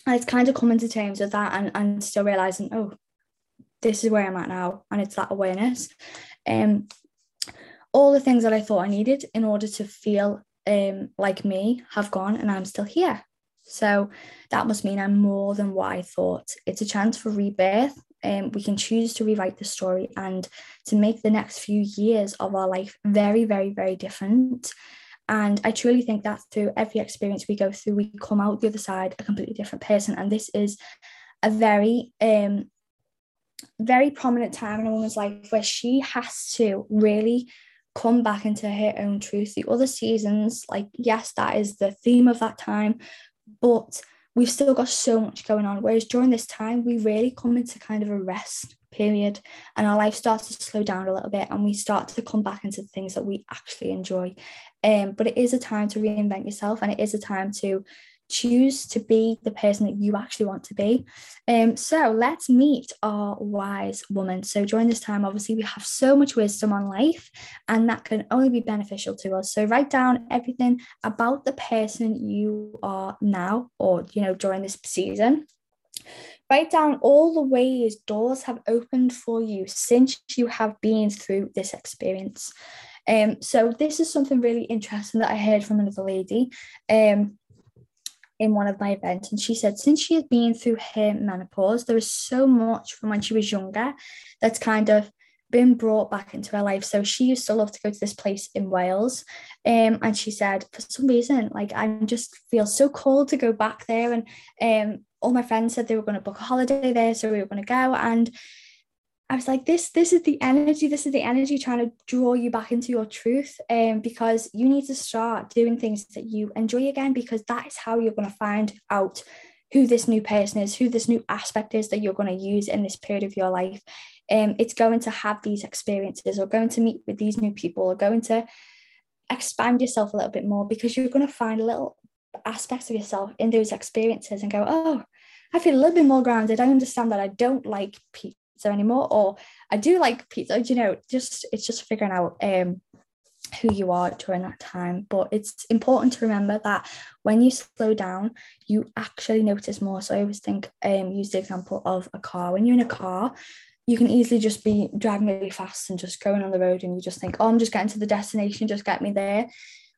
it's kind of coming to terms with that and, and still realizing, oh, this is where I'm at now. And it's that awareness. Um, all the things that I thought I needed in order to feel um, like me have gone and I'm still here. So that must mean I'm more than what I thought. It's a chance for rebirth um, we can choose to rewrite the story and to make the next few years of our life very, very, very different. And I truly think that through every experience we go through, we come out the other side a completely different person. And this is a very, um, very prominent time in a woman's life where she has to really come back into her own truth. The other seasons, like, yes, that is the theme of that time, but we've still got so much going on. Whereas during this time, we really come into kind of a rest period and our life starts to slow down a little bit and we start to come back into the things that we actually enjoy. Um, but it is a time to reinvent yourself and it is a time to choose to be the person that you actually want to be. Um, so let's meet our wise woman. So during this time, obviously, we have so much wisdom on life, and that can only be beneficial to us. So write down everything about the person you are now, or you know, during this season. Write down all the ways doors have opened for you since you have been through this experience. Um, so this is something really interesting that I heard from another lady. Um, in one of my events and she said since she has been through her menopause there is so much from when she was younger that's kind of been brought back into her life. So she used to love to go to this place in Wales um, and she said for some reason like I just feel so cold to go back there and um, all my friends said they were going to book a holiday there so we were going to go and I was like, this, this is the energy, this is the energy trying to draw you back into your truth. Um, because you need to start doing things that you enjoy again, because that is how you're going to find out who this new person is, who this new aspect is that you're going to use in this period of your life. Um, it's going to have these experiences or going to meet with these new people or going to expand yourself a little bit more because you're going to find little aspects of yourself in those experiences and go, oh, I feel a little bit more grounded. I understand that I don't like people pizza anymore or I do like pizza you know just it's just figuring out um who you are during that time. But it's important to remember that when you slow down you actually notice more. So I always think um use the example of a car. When you're in a car you can easily just be driving really fast and just going on the road and you just think oh I'm just getting to the destination just get me there.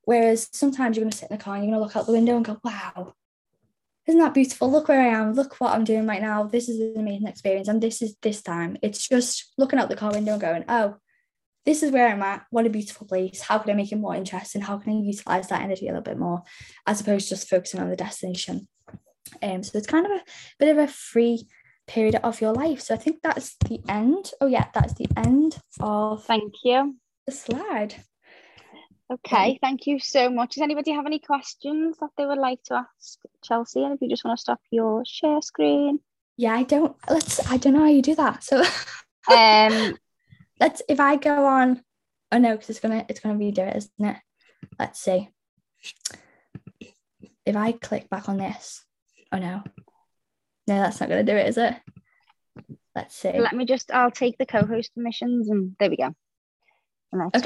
Whereas sometimes you're going to sit in the car and you're going to look out the window and go wow isn't that beautiful? Look where I am. Look what I'm doing right now. This is an amazing experience. And this is this time. It's just looking out the car window and going, oh, this is where I'm at. What a beautiful place. How can I make it more interesting? How can I utilize that energy a little bit more as opposed to just focusing on the destination? Um, so it's kind of a bit of a free period of your life. So I think that's the end. Oh yeah, that's the end of thank you. The slide. Okay, thank you so much. Does anybody have any questions that they would like to ask Chelsea? And if you just want to stop your share screen. Yeah, I don't let's I don't know how you do that. So um [LAUGHS] let's if I go on oh no, because it's gonna it's gonna redo it, isn't it? Let's see. If I click back on this, oh no. No, that's not gonna do it, is it? Let's see. Let me just I'll take the co-host permissions and there we go. Okay,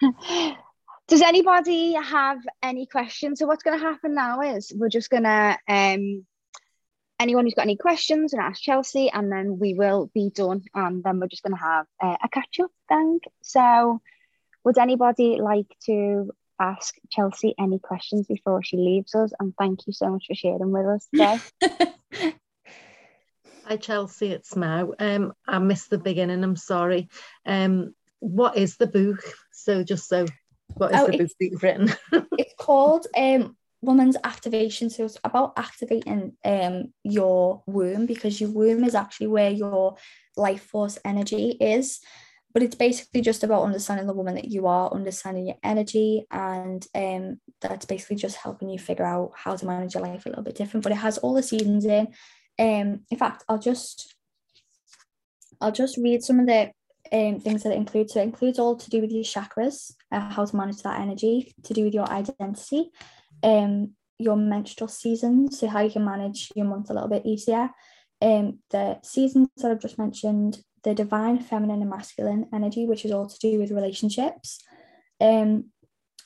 [LAUGHS] Does anybody have any questions? So what's going to happen now is we're just going to um, anyone who's got any questions and ask Chelsea, and then we will be done, and then we're just going to have uh, a catch up. Then, so would anybody like to ask Chelsea any questions before she leaves us? And thank you so much for sharing with us today. [LAUGHS] Hi Chelsea, it's Mau. Um, I missed the beginning. I'm sorry. Um, what is the book? So just so, what is oh, the book that you've written? [LAUGHS] it's called um Woman's Activation. So it's about activating um your womb because your womb is actually where your life force energy is. But it's basically just about understanding the woman that you are, understanding your energy, and um, that's basically just helping you figure out how to manage your life a little bit different. But it has all the seasons in um, in fact, I'll just I'll just read some of the um, things that it includes. So it includes all to do with your chakras, uh, how to manage that energy, to do with your identity, um, your menstrual seasons, so how you can manage your month a little bit easier. Um, the seasons that I've just mentioned, the divine feminine and masculine energy, which is all to do with relationships, um,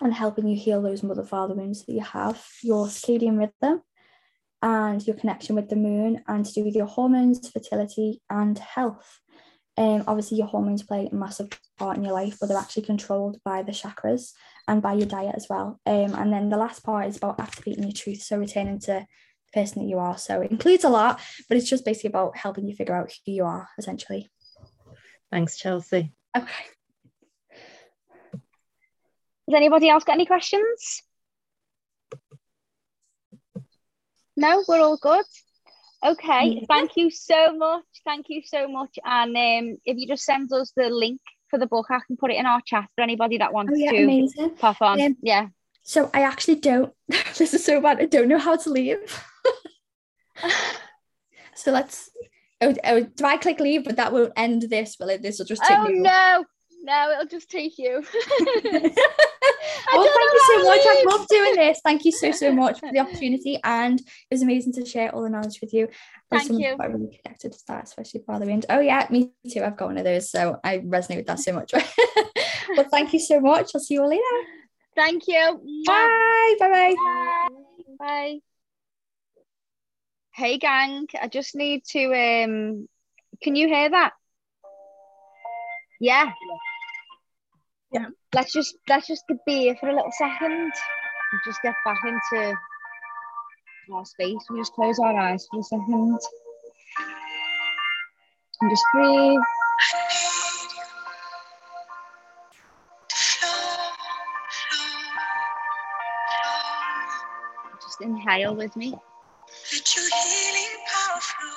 and helping you heal those mother father wounds that you have, your circadian rhythm, and your connection with the moon and to do with your hormones, fertility, and health. Um, obviously, your hormones play a massive part in your life, but they're actually controlled by the chakras and by your diet as well. Um, and then the last part is about activating your truth, so returning to the person that you are. So it includes a lot, but it's just basically about helping you figure out who you are essentially. Thanks, Chelsea. Okay. Has anybody else got any questions? No, we're all good. Okay, thank you so much. Thank you so much. And um, if you just send us the link for the book, I can put it in our chat for anybody that wants Oh yeah, to amazing. pop on. Um, yeah. So I actually don't. [LAUGHS] this is so bad. I don't know how to leave. [LAUGHS] so let's. Oh, oh, do I click leave? But that won't end this, will it? This will just take Oh me. no, no, it'll just take you. [LAUGHS] well, thank you so much. I love doing this. Thank you so so [LAUGHS] much for the opportunity, and it was amazing to share all the knowledge with you. Thank you. I really connected to that, especially for the wind. Oh yeah, me too. I've got one of those, so I resonate with that so much. [LAUGHS] well, thank you so much. I'll see you all later. Thank you. Bye. Bye. Bye. Bye. Bye. Hey gang, I just need to um can you hear that? Yeah. Yeah. Let's just let's just be here for a little second and just get back into our space. We just close our eyes for a second. And just breathe. Just inhale with me. Let your healing power flow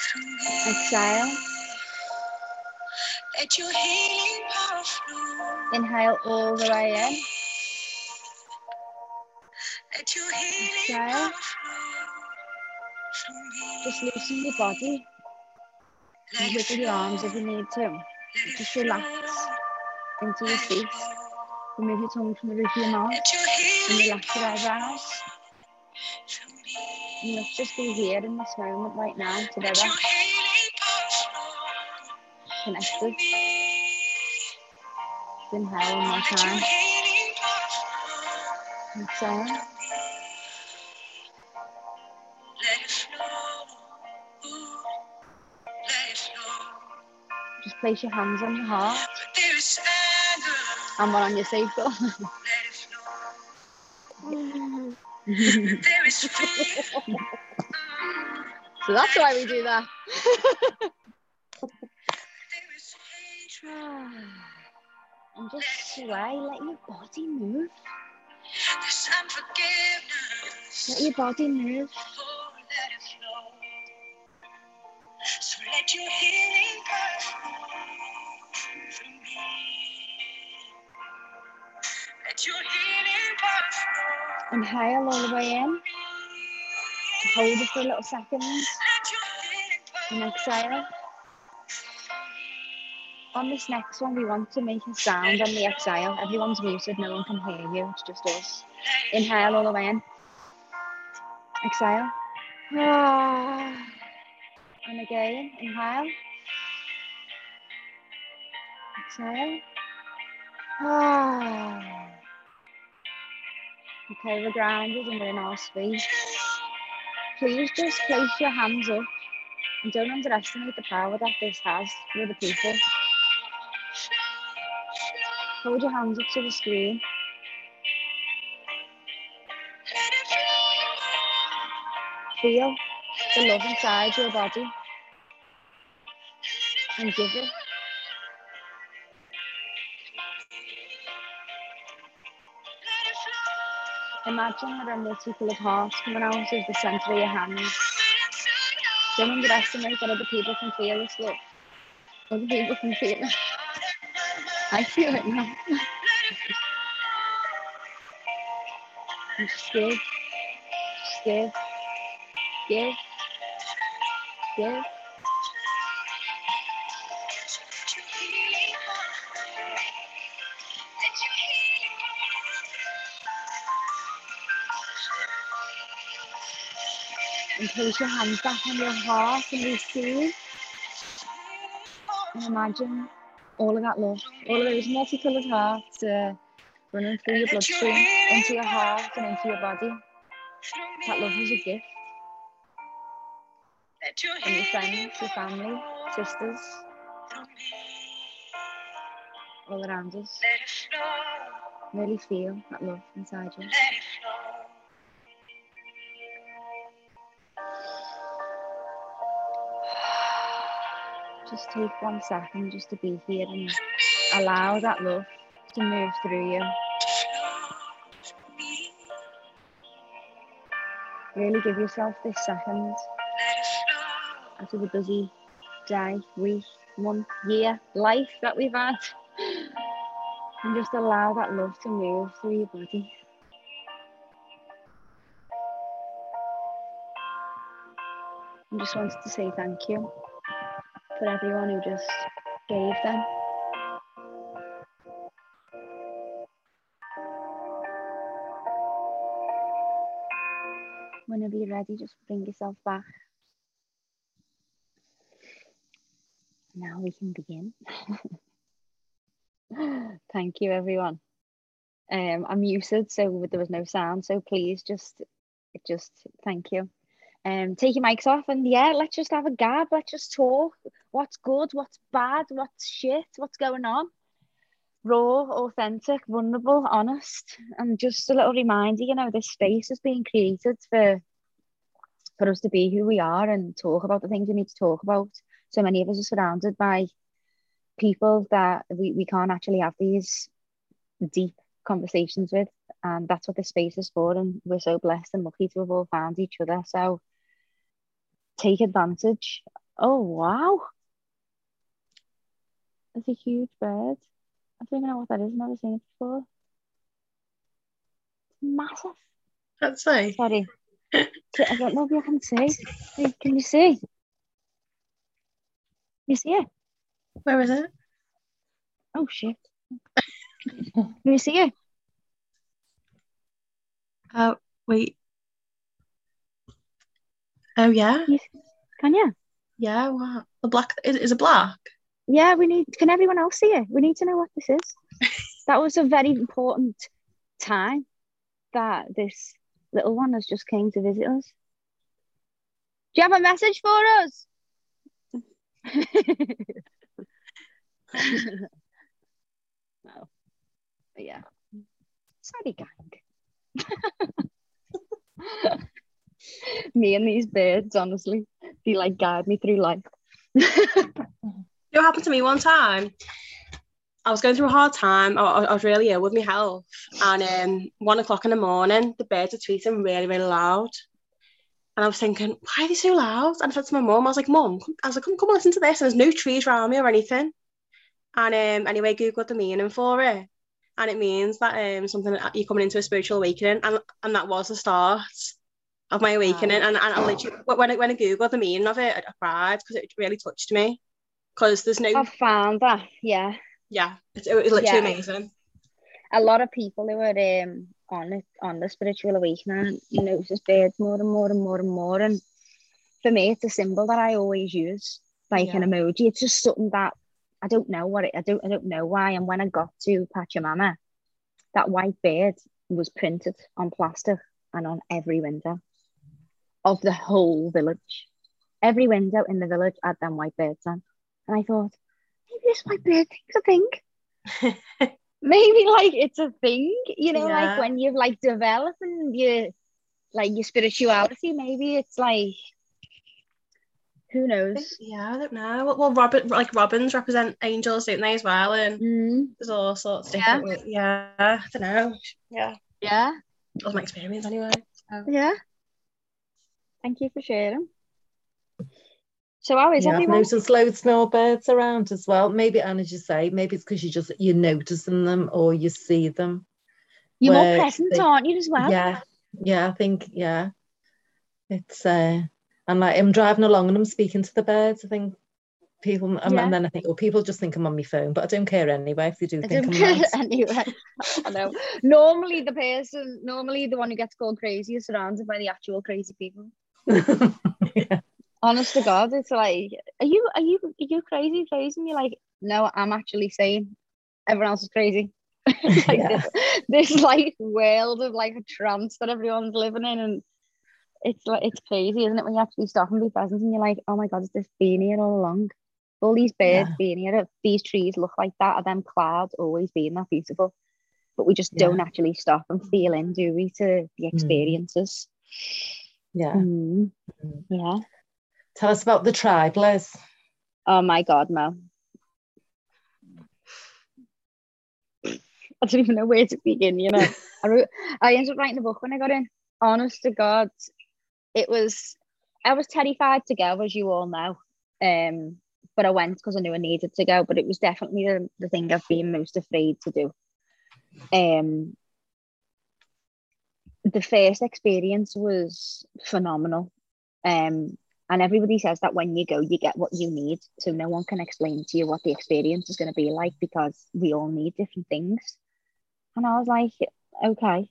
through me. Exhale. Let your healing power flow. Inhale all the way in. Exhale. power flow me. Just loosen your body. Wiggle your arms if you need to. Just relax into your feet. Remove your tongue from the roof of your mouth. And relax your eyebrows. And let's just be here in this moment right now together, your healing power flow through connected. Flow. Ooh, let it flow. Just place your hands on your heart But there is anger. and one on your sacral. Let it flow. [LAUGHS] There is fear. so that's why we do that. There is hatred. and just sway, let your body move. Let your body move. Oh, let. So let your healing power through me. Let your healing power. Inhale all the way in. Hold it for a little second. Let your healing And exhale. On this next one, we want to make a sound on the exhale. Everyone's muted, no one can hear you, it's just us. Inhale all the way in. Exhale. [SIGHS] And again, inhale. Exhale. [SIGHS] Okay, we're grounded and we're in our space. Please just place your hands up and don't underestimate the power that this has for the people. Hold your hands up to the screen. Feel the love inside your body and give it. Imagine that there are of hearts coming out of the center of your hands. Don't underestimate that other people can feel this love. Other people can feel it. I feel it now. Give, just give, give, give. And place your hands back on your heart and receive. And imagine all of that love, all of those multicolored hearts uh, running through your bloodstream, into your heart and into your body. That love is a gift from your friends, your family, sisters, all around us. Really feel that love inside you. Just take one second just to be here and allow that love to move through you. Really give yourself this second after the busy day, week, month, year, life that we've had. And just allow that love to move through your body. I just wanted to say thank you for everyone who just gave them. Whenever you're ready, just bring yourself back. Now we can begin. [LAUGHS] Thank you, everyone. Um, I'm muted, so there was no sound. So please just, just thank you. Um, take your mics off and yeah, let's just have a gab. Let's just talk. What's good? What's bad? What's shit? What's going on? Raw, authentic, vulnerable, honest, and just a little reminder. You know, this space is being created for for us to be who we are and talk about the things we need to talk about. So many of us are surrounded by people that we, we can't actually have these deep conversations with. And that's what this space is for. And we're so blessed and lucky to have all found each other. So take advantage. Oh, wow. It's a huge bird. I don't even know what that is. I've never seen it before. It's massive. Let's say. Sorry. [LAUGHS] I don't know if you can see. Can you see? You see it? Where is it? Oh shit. Can you see it? Oh, wait. Oh, yeah. Can you? Yeah, what? The black, is, is it black? Yeah, we need. Can everyone else see it? We need to know what this is. [LAUGHS] that was a very important time that this little one has just came to visit us. Do you have a message for us? [LAUGHS] no. But yeah. Sorry, gang. [LAUGHS] me and these birds, honestly, they like guide me through life. It happened to me one time. I was going through a hard time. I, I was really ill with my health. And um, one o'clock in the morning, the birds are tweeting really, really loud. And I was thinking, why are they so loud? And I said to my mum, I was like, Mum, I was like, come, come listen to this. And there's no trees around me or anything. And um, anyway, Googled the meaning for it. And it means that um, something that you're coming into a spiritual awakening. And, and that was the start of my awakening. And, and I literally, when I, when I Googled the meaning of it, I cried because it really touched me. Because there's no, I found that, yeah. yeah, it's, it literally Yeah. amazing. a lot of people who are um on it on the spiritual awakening notice birds more and more and more and more and for me it's a symbol that I always use like an emoji it's just something that I don't know what it I don't I don't know why and when I got to Pachamama that white bird was printed on plastic and on every window of the whole village every window in the village had them white birds on and I thought maybe this white bird thing's a thing [LAUGHS] maybe like it's a thing, you know, like when you're like developing your like your spirituality, maybe it's like who knows? Yeah, I don't know. Well, well Robin, like robins represent angels, don't they, as well? And Mm, there's all sorts of Yeah. different. Yeah, yeah I don't know. Yeah, yeah, that was my experience anyway. yeah. Thank you for sharing. So how is Yeah, I've noticed loads more birds around as well. Maybe, Anne, as you say, maybe it's because you just you're noticing them or you see them. You're more present, they- aren't you, as well? Yeah, yeah, I think yeah. It's uh, I'm like I'm driving along and I'm speaking to the birds. I think people, and, Yeah. and then I think, well, people just think I'm on my phone, but I don't care anyway if they do I think don't I'm care [LAUGHS] anyway. I know. Normally, the person, normally the one who gets called crazy is surrounded by the actual crazy people. [LAUGHS] yeah. Honest to God, it's like, are you are you are you crazy, crazy? And you're like, no, I'm actually sane. Everyone else is crazy. [LAUGHS] Like Yeah. this, this like world of like a trance that everyone's living in, and it's like it's crazy, isn't it? When you actually stop and be present, and you're like, oh my God, has this been here all along? All these birds Yeah. being here, these trees look like that, are them clouds always being that beautiful? But we just Yeah. don't actually stop and feel in, do we, to the experiences? yeah. Mm, Mm. yeah. Tell us about the tribe, Liz. Oh my god, Mo. I don't even know where to begin, you know. [LAUGHS] I wrote, I ended up writing a book when I got in. Honest to God, it was I was terrified to go, as you all know. Um, but I went because I knew I needed to go. But it was definitely the, the thing I've been most afraid to do. Um, the first experience was phenomenal. Um, and everybody says that when you go, you get what you need. So no one can explain to you what the experience is going to be like because we all need different things. And I was like, okay.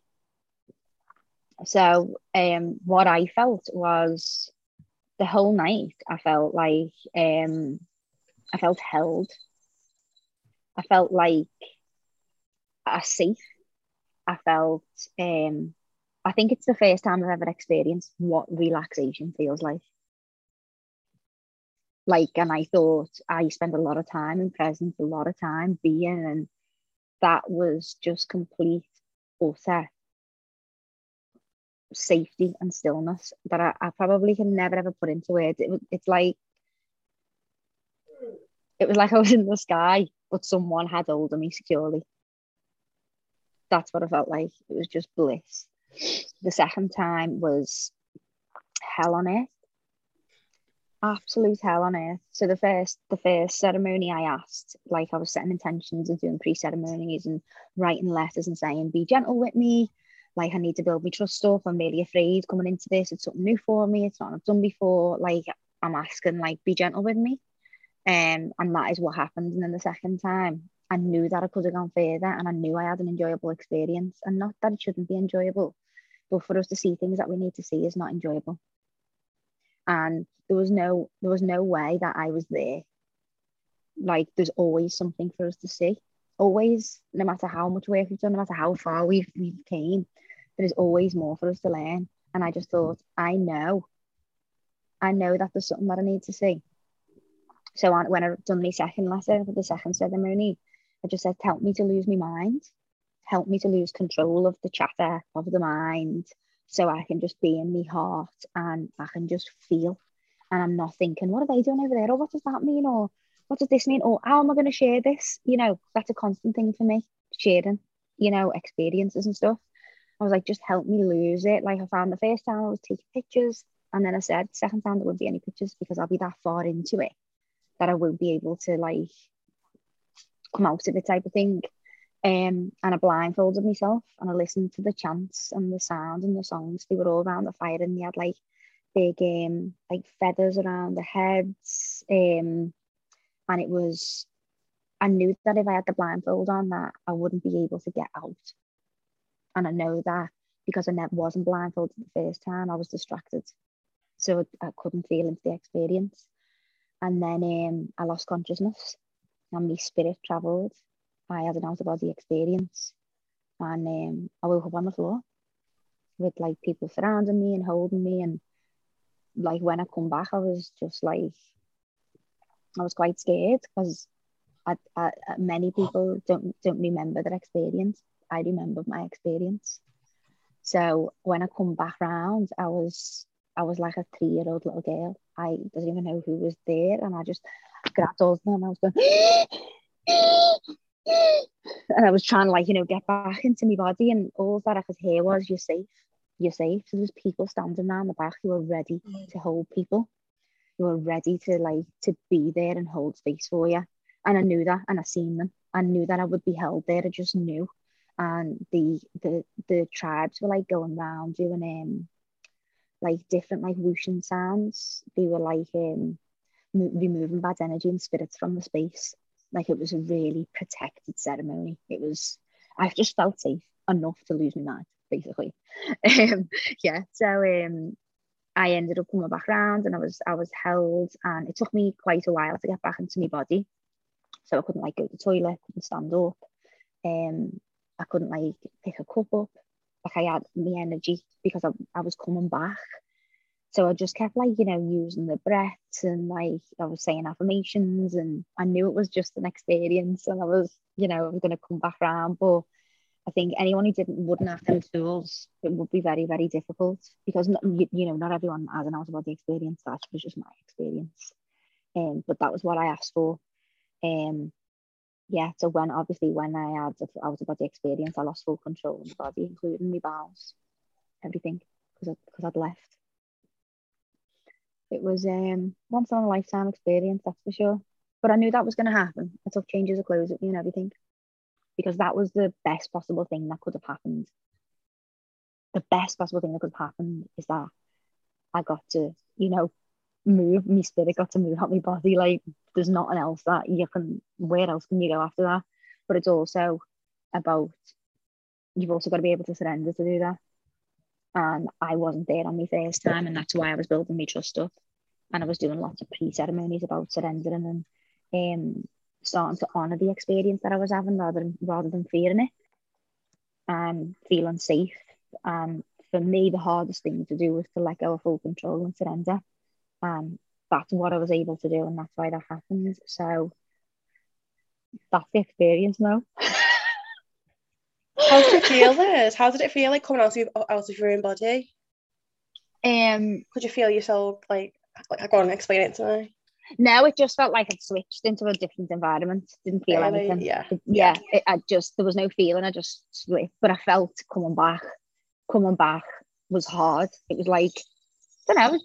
So um, what I felt was the whole night, I felt like um, I felt held. I felt like a safe. I felt um, I think it's the first time I've ever experienced what relaxation feels like. Like, and I thought I spend a lot of time in presence, a lot of time being, and that was just complete, utter safety and stillness that I, I probably can never ever put into words. It, it's like it was like I was in the sky, but someone had hold of me securely. That's what I felt like. It was just bliss. The second time was hell on earth. Absolute hell on earth. So the first the first ceremony I asked, like I was setting intentions and doing pre-ceremonies and writing letters and saying, be gentle with me. Like I need to build my trust up. I'm really afraid coming into this. It's something new for me. It's not I've done before. Like I'm asking, like, be gentle with me. Um, and that is what happened. And then the second time, I knew that I could have gone further and I knew I had an enjoyable experience. And not that it shouldn't be enjoyable, but for us to see things that we need to see is not enjoyable. And there was no there was no way that I was there. Like there's always something for us to see. Always, no matter how much work we've done, no matter how far we've we've came, there is always more for us to learn. And I just thought, I know, I know that there's something that I need to see. So I, when I've done my second lesson for the second ceremony, I just said, help me to lose my mind, help me to lose control of the chatter of the mind, so I can just be in my heart and I can just feel. And I'm not thinking, what are they doing over there? Or what does that mean? Or what does this mean? Or how am I going to share this? You know, that's a constant thing for me, sharing, you know, experiences and stuff. I was like, just help me lose it. Like I found the first time I was taking pictures. And then I said, second time there won't be any pictures because I'll be that far into it that I won't be able to like come out of it type of thing. Um, and I blindfolded myself and I listened to the chants and the sound and the songs. They were all around the fire and they had like big um like feathers around the heads. Um, and it was I knew that if I had the blindfold on that I wouldn't be able to get out. And I know that because I wasn't blindfolded the first time, I was distracted. So I couldn't feel into the experience. And then um, I lost consciousness and my spirit travelled. I had an out of body experience. And um, I woke up on the floor with like people surrounding me and holding me. And like when I come back, I was just like, I was quite scared because I, I, many people don't don't remember their experience. I remember my experience. So when I come back round, I was I was like a three year old little girl. I didn't even know who was there, and I just grabbed all of them and I was going, [GASPS] [GASPS] [GASPS] and I was trying to like you know get back into my body, and all that I could hear was "You're safe, you're safe." So there's people standing around the back who are ready Mm. to hold people, who are ready to like to be there and hold space for you. And I knew that, and I seen them. I knew that I would be held there. I just knew. And the the the tribes were like going around doing um like different like whooshing sounds. They were like um mo- removing bad energy and spirits from the space. Like it was a really protected ceremony. It was I just felt safe enough to lose my mind, basically. [LAUGHS] Um, yeah. So um I ended up coming back round and I was I was held and it took me quite a while to get back into my body. So I couldn't like go to the toilet, couldn't stand up. Um I couldn't like pick a cup up. Like I had my energy because I, I was coming back. So I just kept like, you know, using the breaths and like I was saying affirmations and I knew it was just an experience and I was, you know, I was gonna come back around. But I think anyone who didn't wouldn't have them tools, it would be very, very difficult because not, you, you know, not everyone has an out of body experience. That was just my experience. Um, but that was what I asked for. Um, yeah, so when obviously when I had the out of body experience, I lost full control of my body, including my bowels, everything, because because I'd left. It was um once in a lifetime experience, that's for sure. But I knew that was going to happen. I took changes of clothes with me and everything, because that was the best possible thing that could have happened. The best possible thing that could have happened is that I got to, you know, move. My spirit got to move out my body. Like there's nothing else that you can. Where else can you go after that? But it's also about you've also got to be able to surrender to do that. And I wasn't there on my first time, and that's why I was building my trust up. And I was doing lots of pre-ceremonies about surrendering and um, starting to honour the experience that I was having rather than rather than fearing it and feeling safe. And for me, the hardest thing to do was to let go of full control and surrender. And that's what I was able to do, and that's why that happened. So that's the experience now. [LAUGHS] How did it feel this? How did it feel like coming out of, your- out of your own body? um Could you feel yourself like like go on, explain it to me? no, it just felt like I'd switched into a different environment. Didn't feel Really? anything. Yeah. It- yeah, it, I just there was no feeling. I just split, but I felt coming back. Coming back was hard. It was like I don't know.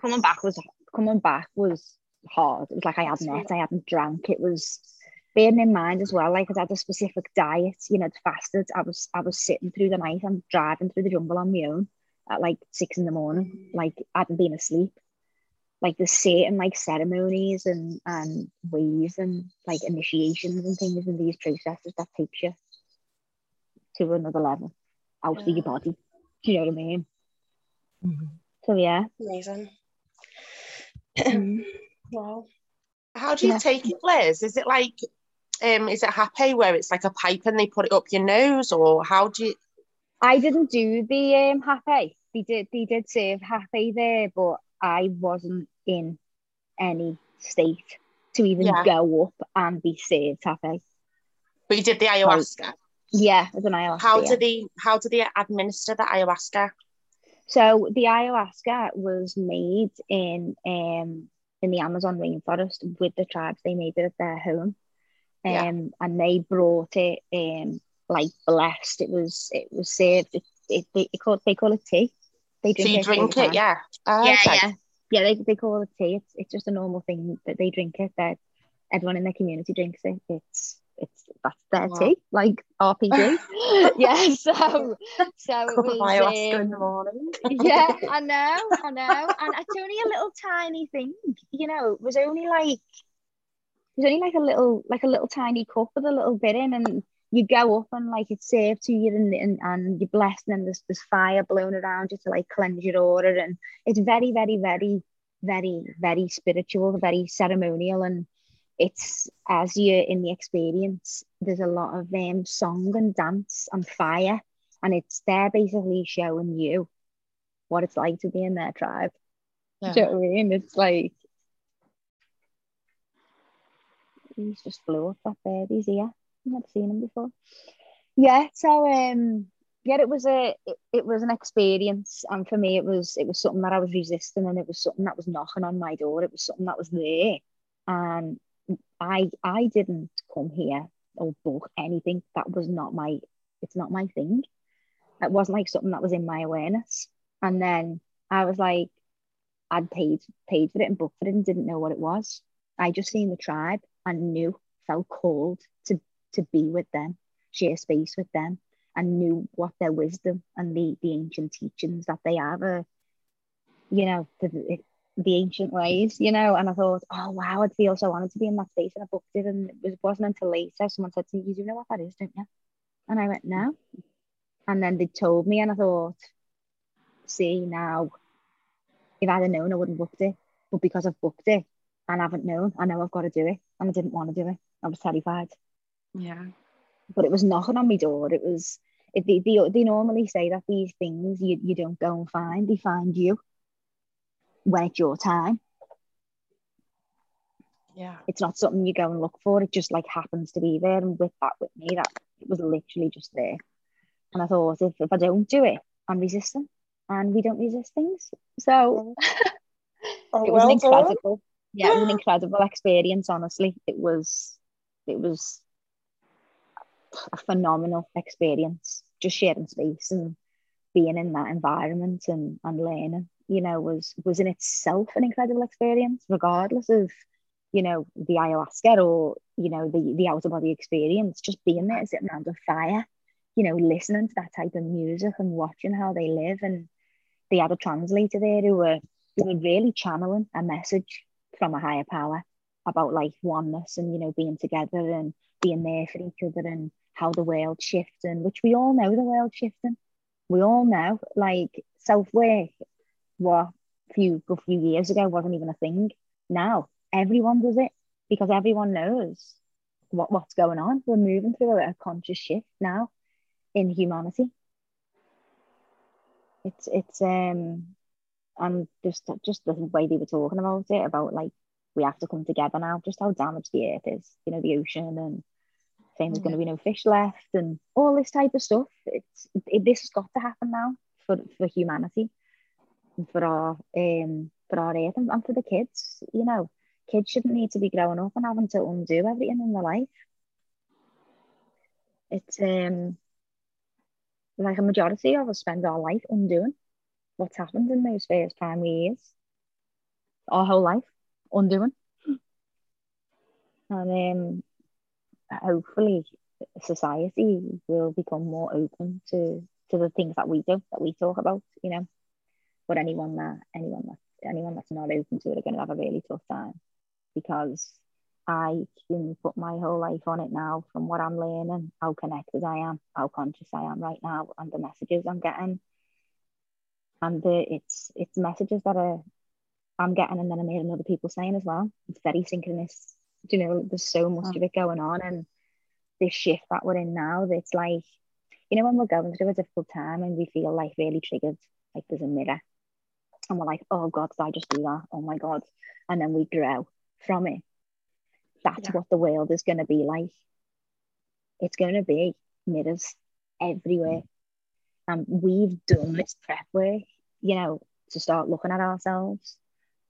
Coming back was coming back was hard. It was like I hadn't ate, I hadn't drank. It was bearing in mind as well, like I had a specific diet. You know, I'd fasted. I was I was sitting through the night and driving through the jungle on my own at like six in the morning. Like I hadn't been asleep like the certain like ceremonies and and ways and like initiations and things in these processes that takes you to another level out of your Yeah. body. Do you know what I mean? Mhm. So yeah. Amazing. [CLEARS THROAT] Mm. Wow. How do you Yeah. take it, Liz? Is it like, um, is it hapé where it's like a pipe and they put it up your nose, or how do you? I didn't do the um hapé. They did they did serve hapé there, but I wasn't in any state to even Yeah. go up and be served hapé. But you did the ayahuasca. Yeah, I don't know. How do they? How do they administer the ayahuasca? So the ayahuasca was made in um in the Amazon rainforest with the tribes. They made it at their home, um, Yeah. and they brought it um like blessed. It was it was served. It, it, they call they call it tea. They So drink you it. drink it, yeah. Ah, yeah, okay. yeah, yeah. They they call it tea. It's it's just a normal thing that they drink it. That everyone in their community drinks it. It's it's that's their Wow. tea, like RPG. [LAUGHS] yeah. So so it of was, ayahuasca in um, the morning. yeah, [LAUGHS] I know, I know. And it's only a little tiny thing, you know, it was only like it was only like a little like a little tiny cup with a little bit in and you go up and like it's served to you and, and, and you're blessed and then there's there's fire blown around you to like cleanse your order and it's very, very, very, very, very spiritual, very ceremonial and it's as you're in the experience, there's a lot of um song and dance and fire and it's there basically showing you what it's like to be in their tribe. Yeah. Do you know what I mean? It's like he's just blew up that bird. He's here. I've never seen him before. Yeah, so um yeah, it was a it, it was an experience and for me it was it was something that I was resisting and it was something that was knocking on my door. It was something that was there. And I I didn't come here or book anything. That was not my it's not my thing. It wasn't like something that was in my awareness. And then I was like, I'd paid paid for it and booked for it and didn't know what it was. I just seen the tribe and knew, felt called to to be with them, share space with them, and knew what their wisdom and the the ancient teachings that they have are, you know, the, the ancient ways, you know. And I thought, oh wow, I'd feel so honored to be in that space, and I booked it, and it was, wasn't until later someone said to me, "You know what that is, don't you?" And I went, "No," and then they told me, and I thought, see now, if I'd have known, I wouldn't booked it, but because I've booked it and I haven't known, I know I've got to do it, and I didn't want to do it. I was terrified Yeah. but it was knocking on my door. It was it, they, they, they normally say that these things you, you don't go and find, they find you when it's your time. Yeah. It's not something you go and look for. It just like happens to be there. And with that with me, that it was literally just there. And I thought if, if I don't do it, I'm resisting. And we don't resist things. So [LAUGHS] Oh, it was an well incredible, yeah, it was an incredible experience. Honestly, it was, it was a phenomenal experience. Just sharing space and being in that environment and, and learning, you know, was was in itself an incredible experience, regardless of, you know, the ayahuasca or you know the the out of body experience. Just being there, sitting around a fire, you know, listening to that type of music and watching how they live. And they had a translator there who were who were really channeling a message from a higher power about like oneness and you know being together and being there for each other and how the world's shifting, which we all know the world's shifting. We all know, like self work, what few a few years ago wasn't even a thing. Now everyone does it because everyone knows what, what's going on. We're moving through a, a conscious shift now in humanity. It's it's um and just just the way they were talking about it about like we have to come together now. Just how damaged the earth is, you know, the ocean and saying there's going to be no fish left and all this type of stuff. It's it, this has got to happen now for for humanity, and for our um for our earth and, and for the kids. You know, kids shouldn't need to be growing up and having to undo everything in their life. It's um like a majority of us spend our life undoing what's happened in those first primary years, our whole life undoing. And um, hopefully society will become more open to to the things that we do that we talk about you know but anyone that anyone that anyone that's not open to it are going to have a really tough time because I can put my whole life on it now from what I'm learning, how connected I am, how conscious I am right now, and the messages I'm getting. And the, it's it's messages that are I'm getting, and then I'm hearing other people saying as well. It's very synchronous you know, there's so much oh. of it going on, and this shift that we're in now, it's like, you know, when we're going through a difficult time and we feel like really triggered, like there's a mirror, and we're like, oh God, did I just do that? Oh my God. And then we grow from it. That's Yeah. what the world is going to be like. It's going to be mirrors everywhere. And we've done this prep work, you know, to start looking at ourselves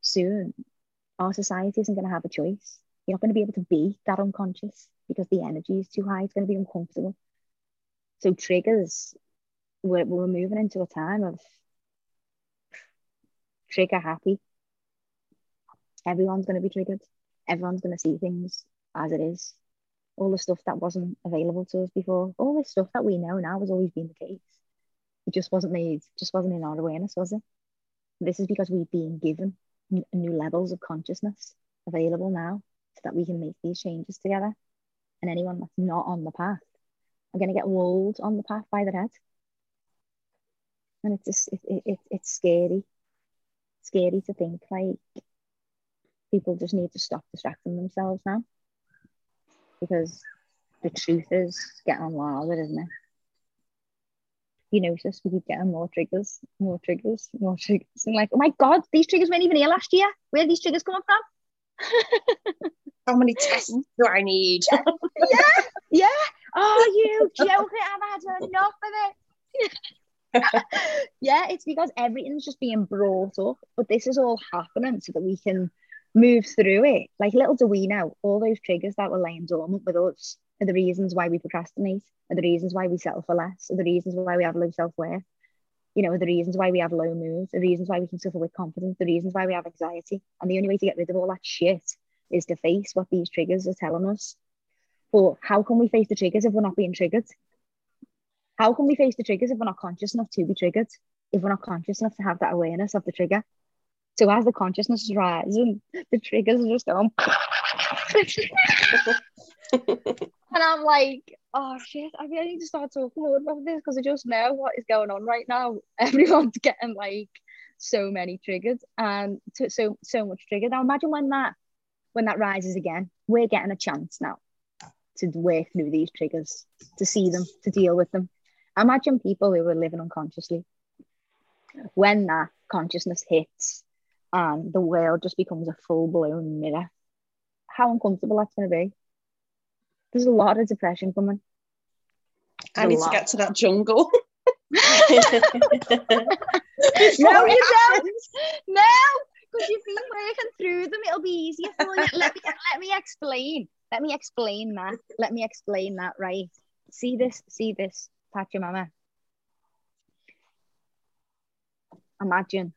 soon. Our society isn't going to have a choice. You're not going to be able to be that unconscious because the energy is too high. It's going to be uncomfortable. So triggers, we're, we're moving into a time of trigger happy. Everyone's going to be triggered. Everyone's going to see things as it is. All the stuff that wasn't available to us before, all this stuff that we know now has always been the case. It just wasn't made, just wasn't in our awareness, was it? This is because we've been given new levels of consciousness available now so that we can make these changes together. And anyone that's not on the path are going to get walled on the path by the head. And it's just, it, it, it, it's scary. Scary to think like people just need to stop distracting themselves now because the truth is getting louder, isn't it? You notice we keep getting more triggers, more triggers, more triggers. And like, oh my God, these triggers weren't even here last year. Where are these triggers coming from? [LAUGHS] How many tests do I need? [LAUGHS] yeah, yeah. Oh, you joking? I've had enough of it. [LAUGHS] yeah, it's because everything's just being brought up, but this is all happening so that we can move through it. Like little do we know, all those triggers that were laying dormant with us are the reasons why we procrastinate, are the reasons why we settle for less, are the reasons why we have low self worth. You know, are the reasons why we have low moods, the reasons why we can suffer with confidence, the reasons why we have anxiety. And the only way to get rid of all that shit is to face what these triggers are telling us. But how can we face the triggers if we're not being triggered? How can we face the triggers if we're not conscious enough to be triggered? If we're not conscious enough to have that awareness of the trigger? So as the consciousness is rising, [LAUGHS] the triggers are just going. [LAUGHS] [LAUGHS] and I'm like, oh shit, I really need to start talking more about this because I just know what is going on right now. [LAUGHS] Everyone's getting like so many triggered and to, so so much triggered. Now imagine when that when that rises again, we're getting a chance now to work through these triggers, to see them, to deal with them. Imagine people who were living unconsciously. When that consciousness hits and the world just becomes a full blown mirror, how uncomfortable that's going to be. There's a lot of depression coming. I need to get to that jungle. [LAUGHS] [LAUGHS] no, you don't. No, because because you've been working through them. It'll be easier for you. Let me let me explain. Let me explain that. Let me explain that. Right. See this. See this. Pachamama. Imagine.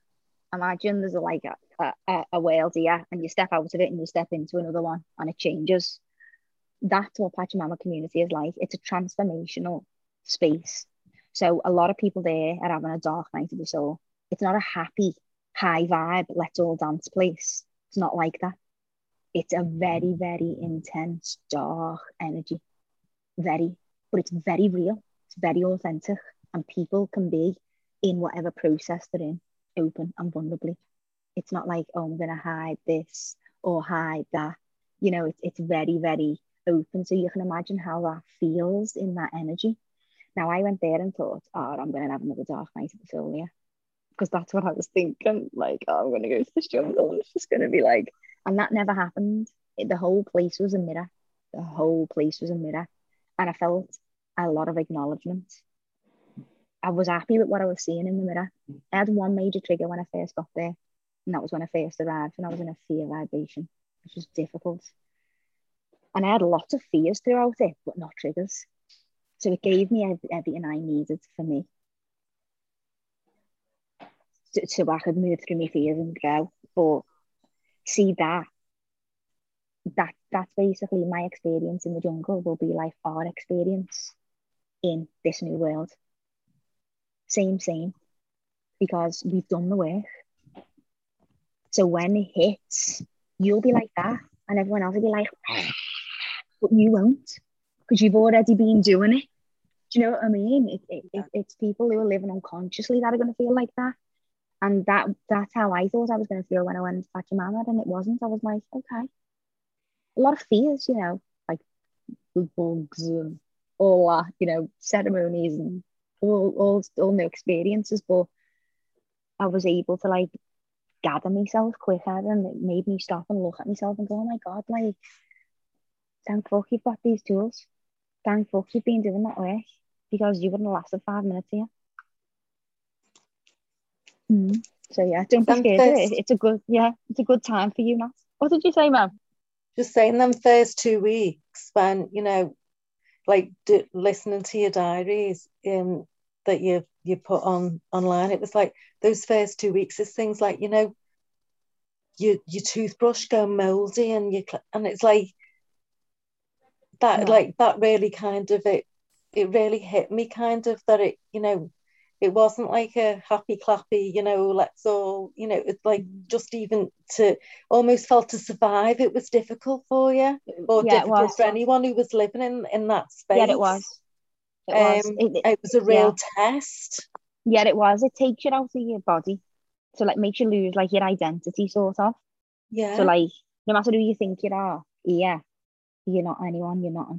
Imagine there's a like a, a, a whale deer and you step out of it and you step into another one and it changes. That's what Pachamama community is like. It's a transformational space. So a lot of people there are having a dark night of the soul. It's not a happy, high vibe, let's all dance place. It's not like that. It's a very, very intense, dark energy. Very, but it's very real. It's very authentic. And people can be in whatever process they're in, open and vulnerably. It's not like, oh, I'm gonna hide this or hide that. You know, it's it's very, very open. So you can imagine how that feels in that energy. Now I went there and thought, oh, I'm gonna have another dark night of the soul, yeah. Because that's what I was thinking. Like, oh, I'm gonna go to this jungle it's just gonna be like, and that never happened. It, the whole place was a mirror. The whole place was a mirror. And I felt a lot of acknowledgement. I was happy with what I was seeing in the mirror. I had one major trigger when I first got there, and that was when I first arrived, and I was in a fear vibration, which was difficult. And I had lots of fears throughout it, but not triggers. So it gave me everything I needed for me. So, so I could move through my fears and grow. But see that, that that's basically my experience in the jungle will be like our experience in this new world. Same, same. Because we've done the work. So when it hits, you'll be like that, and everyone else will be like, but you won't, because you've already been doing it. Do you know what I mean? It, it, it, it's people who are living unconsciously that are going to feel like that. And that that's how I thought I was going to feel when I went to Pachamama, and it wasn't. I was like, okay. A lot of fears, you know, like bugs and all that, you know, ceremonies and all, all, all new experiences. But I was able to like gather myself quicker and it made me stop and look at myself and go, oh my God, like, thank fuck you've got these tools. Thankful you've been doing that work because you wouldn't have lasted five minutes here. Mm. So yeah, don't be scared. first- It's a good, yeah, it's a good time for you, Nat. What did you say, ma'am? just saying them first two weeks when you know like d- listening to your diaries um that you you put on online it was like those first two weeks is things like you know your your toothbrush go moldy and you and it's like that Yeah. like that really kind of it it really hit me kind of that it you know it wasn't like a happy clappy you know let's all you know it's like Mm. just even to almost felt to survive it was difficult for you or yeah, difficult for anyone who was living in in that space Yeah, it was. It was. Um, It- it- it was a real test yeah, it was. It takes you out of your body. So like makes you lose like your identity sort of. yeah So like no matter who you think you are, yeah, you're not anyone, you're not.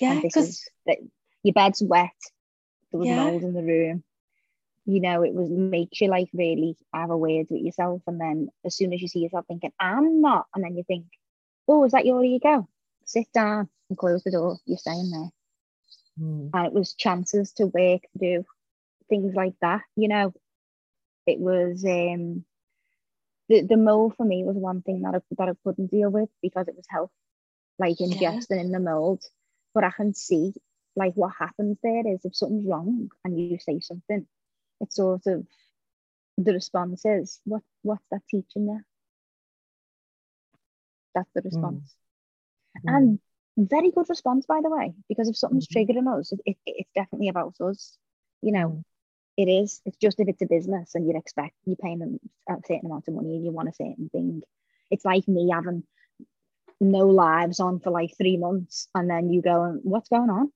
yeah this because is that your bed's wet. There was Yeah. mold in the room. You know, it was makes you like really have a word with yourself, and then as soon as you see yourself thinking, "I'm not," and then you think, "Oh, is that your ego?" Sit down and close the door. You're staying there, Mm. and it was chances to work through things like that. You know, it was um the the mold for me was one thing that I that I couldn't deal with because it was health, like Yeah. ingesting in the mold. But I can see like what happens there is if something's wrong and you say something, it's sort of the response is what what's that teaching you? That's the response. Mm. And very good response, by the way, because if something's Mhm. triggering us, it, it, it's definitely about us. You know, Mm. it is. It's just if it's a business and you'd expect you're paying them a certain amount of money and you want a certain thing. It's like me having no lives on for like three months and then you going, what's going on?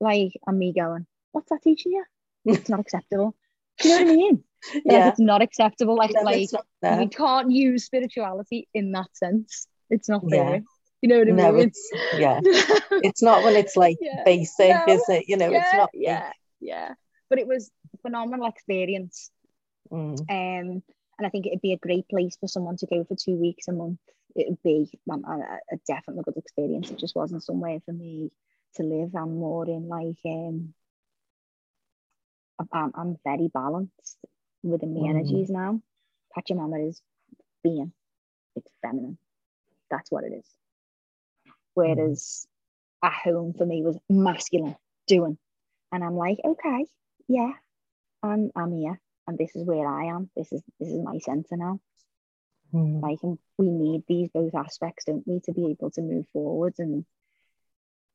Like, and me going, what's that teaching you? It's not [LAUGHS] acceptable. Do you know what I mean? Like, yeah it's not acceptable. Like, No, like it's not there. you can't use spirituality in that sense. It's not Yeah. fair. You know what I no mean? it's yeah [LAUGHS] it's not when it's like Yeah. basic No. is it you know it's not yeah, yeah. But it was phenomenal experience. Mm. Um, and I think it'd be a great place for someone to go for two weeks a month. It would be um, a, a definitely good experience. It just wasn't somewhere for me to live. I'm more in like um, I'm, I'm very balanced within my Mm. energies now. Pachamama is being. It's feminine. That's what it is. Whereas at home for me was masculine, doing. And I'm like, okay, yeah, I'm I'm here and this is where I am. This is this is my center now. Mm. Like and we need these both aspects, don't we, to be able to move forward. And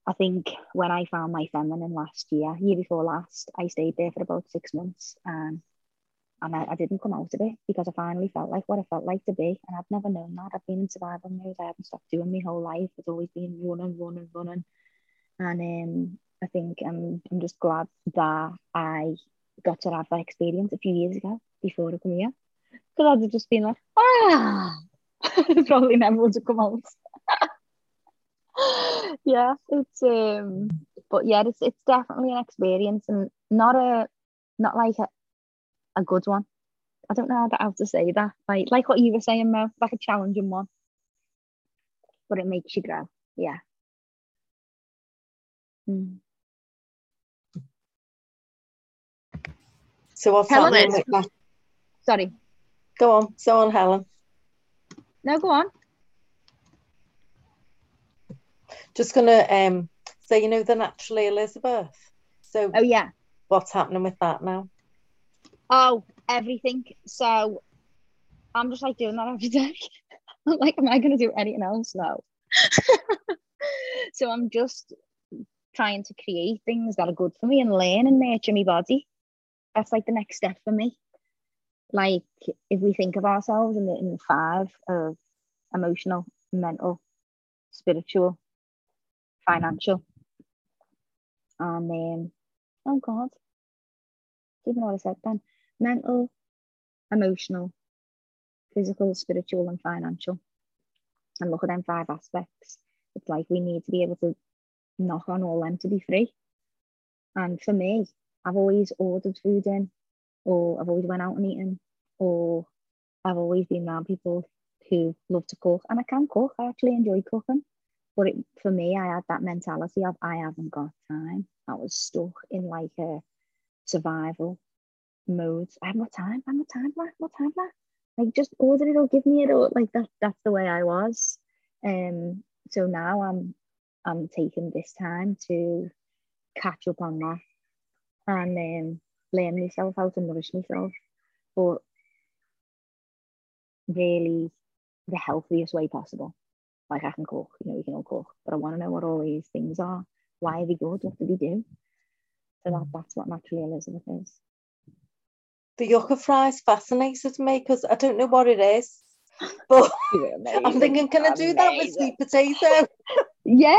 I think when I found my feminine last year, year before last, I stayed there for about six months and and I, I didn't come out of it because I finally felt like what I felt like to be. And I've never known that. I've been in survival mode. I haven't stopped doing my whole life. It's always been running, running, running. And um, I think I'm, I'm just glad that I got to have that experience a few years ago before I come here. Because have just been like, ah, probably never would have come out. yeah, it's um, but yeah, it's it's definitely an experience and not a not like a, a good one. I don't know how to say that. Like like what you were saying, Mo, like a challenging one. But it makes you grow. Yeah. Mm. So what's Helen happening is- with that? Sorry. Go on, so on, Helen. No, go on. Just gonna um say, you know, the naturally Elizabeth. So Oh yeah. what's happening with that now? Oh, everything. So I'm just like doing that every day. [LAUGHS] I'm like, am I going to do anything else? No. [LAUGHS] so I'm just trying to create things that are good for me and learn and nurture my body. That's like the next step for me. Like if we think of ourselves in the in the five of emotional, mental, spiritual, financial, and um, oh god, even know what I said then mental, emotional, physical, spiritual, and financial. And look at them five aspects. It's like we need to be able to knock on all them to be free. And for me, I've always ordered food in, or I've always went out and eaten, or I've always been around people who love to cook. And I can cook, I actually enjoy cooking. But it, for me, I had that mentality of I haven't got time. I was stuck in like a survival mode. I have no time. I have no time for no time for Like just order it or give me it or like that. That's the way I was. Um. So now I'm I'm taking this time to catch up on that and um, learn myself how to nourish myself, but really the healthiest way possible. Like I can cook, you know, we can all cook, but I want to know what all these things are. Why are they good? What do they do? So that, mm. that's what naturally Elizabeth is. The yucca fries fascinated me because I don't know what it is. But [LAUGHS] [LAUGHS] I'm thinking, can I do that with sweet potato? [LAUGHS] Yeah,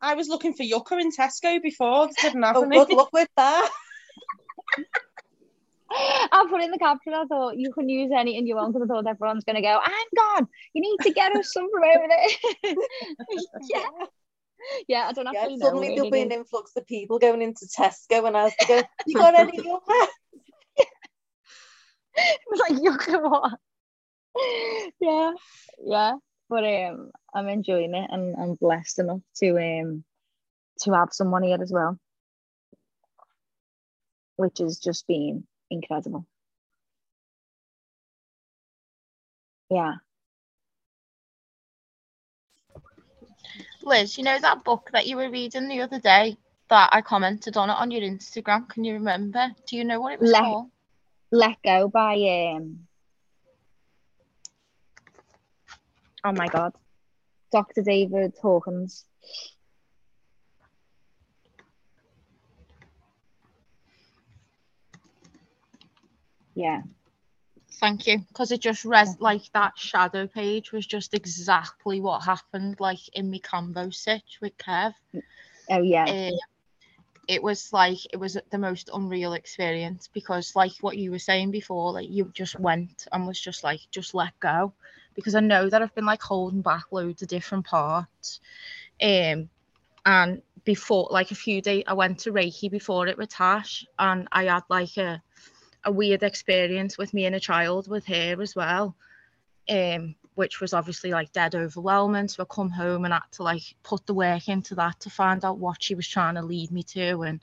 I was looking for yucca in Tesco before. They didn't oh, have Oh, any. good luck with that. I put in the caption. I thought you can use any anything you want because I thought everyone's going to go, hang on, you need to get us some from over there. yeah. Yeah, I don't Yeah, actually suddenly there'll be an influx of people going into Tesco and I was to go, you got any yucca? It's [LAUGHS] like yucca what? yeah, yeah. But um, I'm enjoying it, and I'm blessed enough to um to have someone here as well, which has just been incredible. Yeah. Liz, you know that book that you were reading the other day that I commented on it on your Instagram? Can you remember? Do you know what it was Let- called? Let Go by um oh my god. Dr. David Hawkins. Yeah. Thank you. Because it just res like that shadow page was just exactly what happened, like in my kambo sitch with Kev. Oh yeah. Um, it was like it was the most unreal experience because like what you were saying before like you just went and was just like just let go because i know that i've been like holding back loads of different parts um and before like a few days i went to reiki before it with tash and i had like a a weird experience with me and a child with her as well um which was obviously like dead overwhelming. So I come home and had to like put the work into that to find out what she was trying to lead me to, and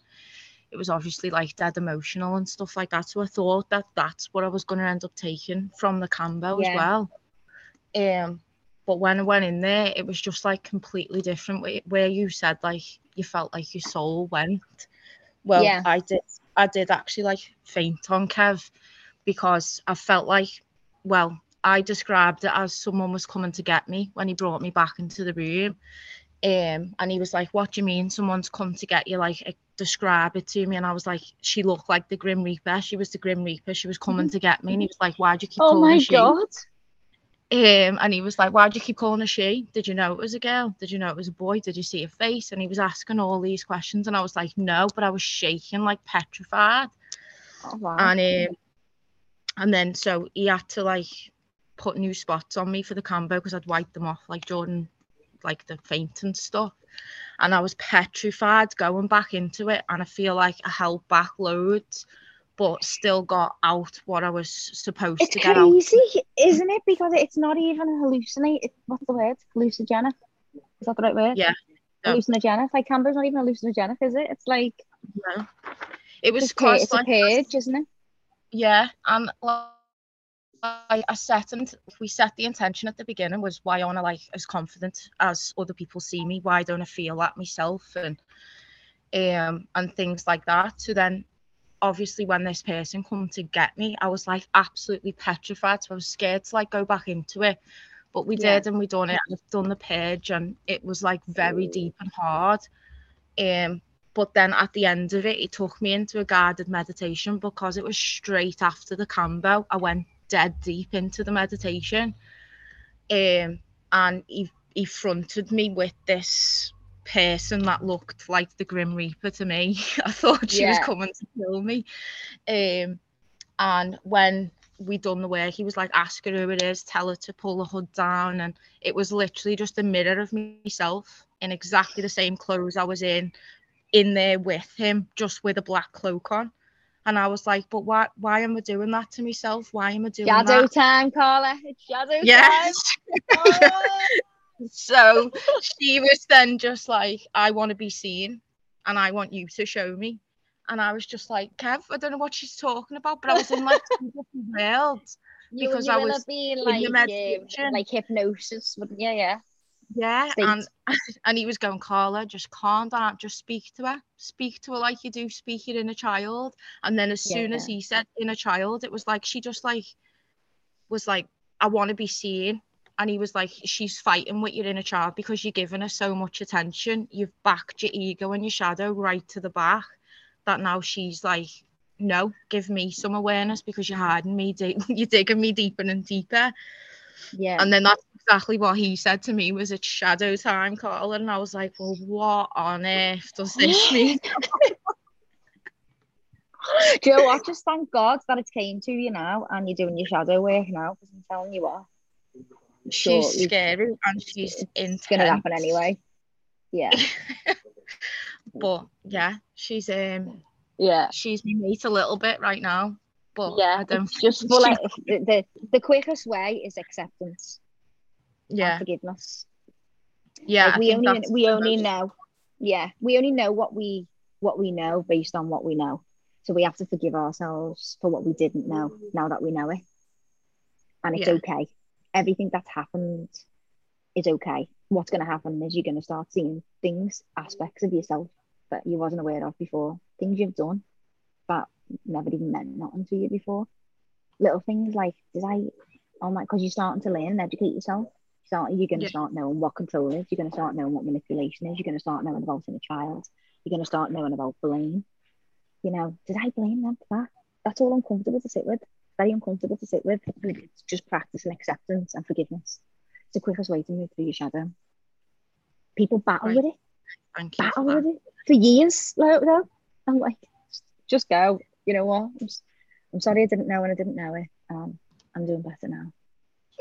it was obviously like dead emotional and stuff like that. So I thought that that's what I was going to end up taking from the kambo Yeah. as well. Um, but when I went in there, it was just like completely different. where- Where you said like you felt like your soul went. Well, Yeah. I did. I did actually like faint on Kev because I felt like, well, I described it as someone was coming to get me when he brought me back into the room. Um, and he was like, "What do you mean someone's come to get you?" Like, eh, describe it to me. And I was like, "She looked like the Grim Reaper. She was the Grim Reaper. She was coming to get me." And he was like, "Why'd you keep Oh calling her my she?" Um, and he was like, Why'd you keep calling her she? Did you know it was a girl? Did you know it was a boy? Did you see her face? And he was asking all these questions. And I was like, No, but I was shaking, like petrified. Oh, wow. And um, and then so he had to like put new spots on me for the kambo because I'd wiped them off like Jordan, like the faint and stuff. And I was petrified going back into it. And I feel like I held back loads, but still got out what I was supposed It's to get out. crazy, isn't it? Because it's not even hallucinate. What's the word? Hallucinogenic. Is that the right word? Yeah. No. Hallucinogenic. Like Kambo's not even hallucinogenic, is it? It's like No. It was it's, cause it's a page, isn't it? yeah, and like I, I set and we set the intention at the beginning was why aren't I like as confident as other people see me? Why don't I feel that myself and um and things like that. So then obviously when this person come to get me, I was like absolutely petrified. So I was scared to like go back into it. But we Yeah. did and we done it. I've done the page and it was like very deep and hard. Um but then at the end of it, he took me into a guided meditation because it was straight after the kambo. I went dead deep into the meditation. Um, and he, he fronted me with this person that looked like the Grim Reaper to me. [LAUGHS] I thought she was coming to kill me. Um, and when we done the work, he was like, ask her who it is, tell her to pull the hood down. And it was literally just a mirror of myself in exactly the same clothes I was in, in there with him, just with a black cloak on. And I was like, but why why am I doing that to myself? Why am I doing Shadow that? time, Carla. It's shadow Yes. time. [LAUGHS] Oh. So she was then just like, I want to be seen and I want you to show me. And I was just like, Kev, I don't know what she's talking about, but I was in like [LAUGHS] different worlds. You, Because you I was be the like, um, meditation. like hypnosis, wouldn't? Yeah. Yeah, State. and [LAUGHS] and he was going, Carla, just calm down, just speak to her, speak to her like you do speak your inner child. And then as soon as he said inner child, it was like she just like was like, I want to be seen. And he was like, she's fighting with your inner child because you're giving her so much attention. You've backed your ego and your shadow right to the back. That now she's like, no, give me some awareness because you're hiding me, [LAUGHS] you're digging me deeper and deeper. Yeah. And then that's exactly what he said to me was it's shadow time, Carla. And I was like, well, what on earth does this [GASPS] mean? Do you know what? Just thank God that it came to you now and you're doing your shadow work now because I'm telling you what, she's shortly scary and she's it's going to happen anyway. Yeah. [LAUGHS] But yeah, she's um Yeah. she's my mate a little bit right now. But Yeah. I don't It's just full of, the, the, the quickest way is acceptance and yeah, forgiveness. yeah. Like, we only we only most- know yeah we only know what we what we know based on what we know so we have to forgive ourselves for what we didn't know now that we know it and it's Yeah. okay everything that's happened is okay. What's going to happen is you're going to start seeing things aspects of yourself that you wasn't aware of before. Things you've done that never even meant nothing to you before. Little things like did i oh my because you're starting to learn and educate yourself. Start you're going to Yeah. start knowing what control is. You're going to start knowing what manipulation is. You're going to start knowing about inner child. You're going to start knowing about blame. You know did i blame them for that? That's all uncomfortable to sit with very uncomfortable to sit with and it's just practicing acceptance and forgiveness. It's the quickest way to move through your shadow. People battle Right. with it. Thank you for battle with it. For years like, though. I'm like just go. You know what? I'm, I'm sorry i didn't know and i didn't know it. Um i'm doing better now.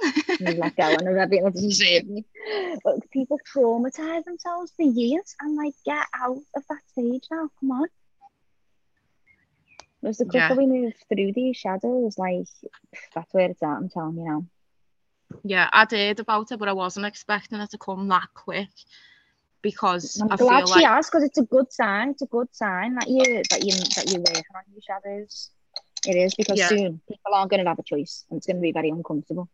[LAUGHS] And let go and that doesn't save me. But people traumatize themselves for years and like get out of that stage now. Come on. As the quicker Yeah. we move through these shadows, like that's where it's at, I'm telling you now. Yeah, I did about it, but I wasn't expecting it to come that quick because I'm I glad feel she like has because it's a good sign. It's a good sign that you that you that you're working on your shadows. It is because Yeah. soon people aren't going to have a choice and it's going to be very uncomfortable.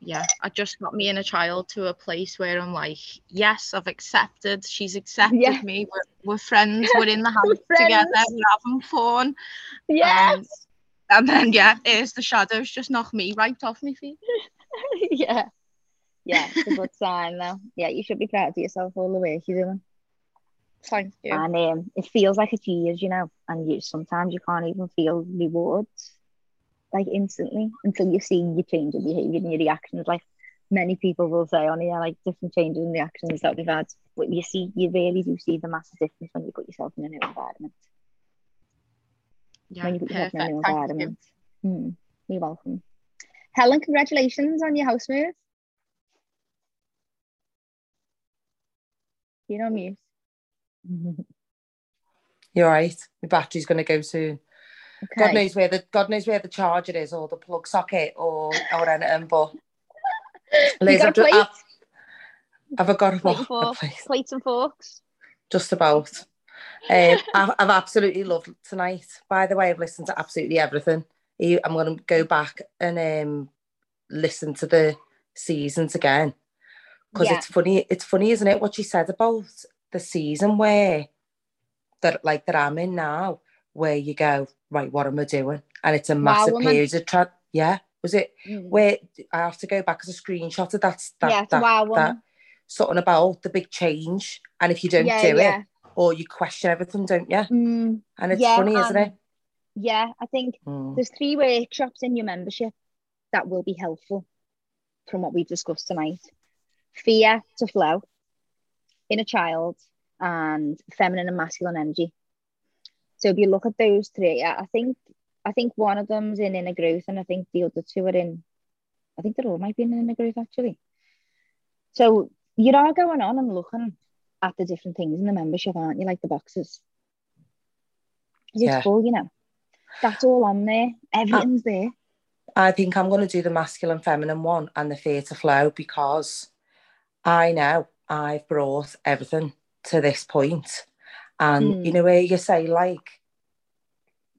Yeah, I just got me and a child to a place where I'm like, yes, I've accepted. She's accepted Yeah. me. We're, we're friends. We're in the [LAUGHS] house together. We're having fun. Yes. And then yeah, it's the shadows just knock me right off my feet. [LAUGHS] yeah. Yeah, it's a good sign though. Yeah, you should be proud of yourself all the work you're doing. Thank you. And um, it feels like it's years, you know, and you sometimes you can't even feel rewards like instantly until you see your change in behaviour and your reactions. Like many people will say on here, like different changes in reactions that we've had. But you see, you really do see the massive difference when you put yourself in a new environment. yeah, when you put yourself in a new perfect. Thank you. environment. Hmm, you're welcome. Helen, congratulations on your house move. You know mute. [LAUGHS] You're right. My battery's going to go soon. God knows where the God knows where the charger is, or the plug socket, or or anything. But [LAUGHS] Liz, got a I've? I've, have I got a, Plate what? and a fork. plate? Plates and forks. Just about. Um, I've, I've absolutely loved tonight. By the way, I've listened to absolutely everything. I'm going to go back and um, listen to the seasons again because Yeah. it's funny. It's funny, isn't it? What she said about the season where that like that I'm in now, where you go right, what am I doing? And it's a massive woman. period of tra- yeah. Was it Mm. where I have to go back as a screenshot of that that, yeah, that, wow that something about the big change, and if you don't yeah, do yeah. it, or you question everything, don't you? Mm, And it's funny, isn't um, it? yeah, I think Mm. there's three workshops in your membership that will be helpful from what we've discussed tonight. Fear to flow, inner child, and feminine and masculine energy. So if you look at those three, I I think I think one of them's in inner growth, and I think the other two are in. I think they're all might be in inner growth actually. So you are going on and looking at the different things in the membership, aren't you? Like the boxes. Yeah. It's full, you know. That's all on there. Everything's there. I think I'm going to do the masculine, feminine one and the to flow because I know I've brought everything to this point, and Mm. you know where you say like,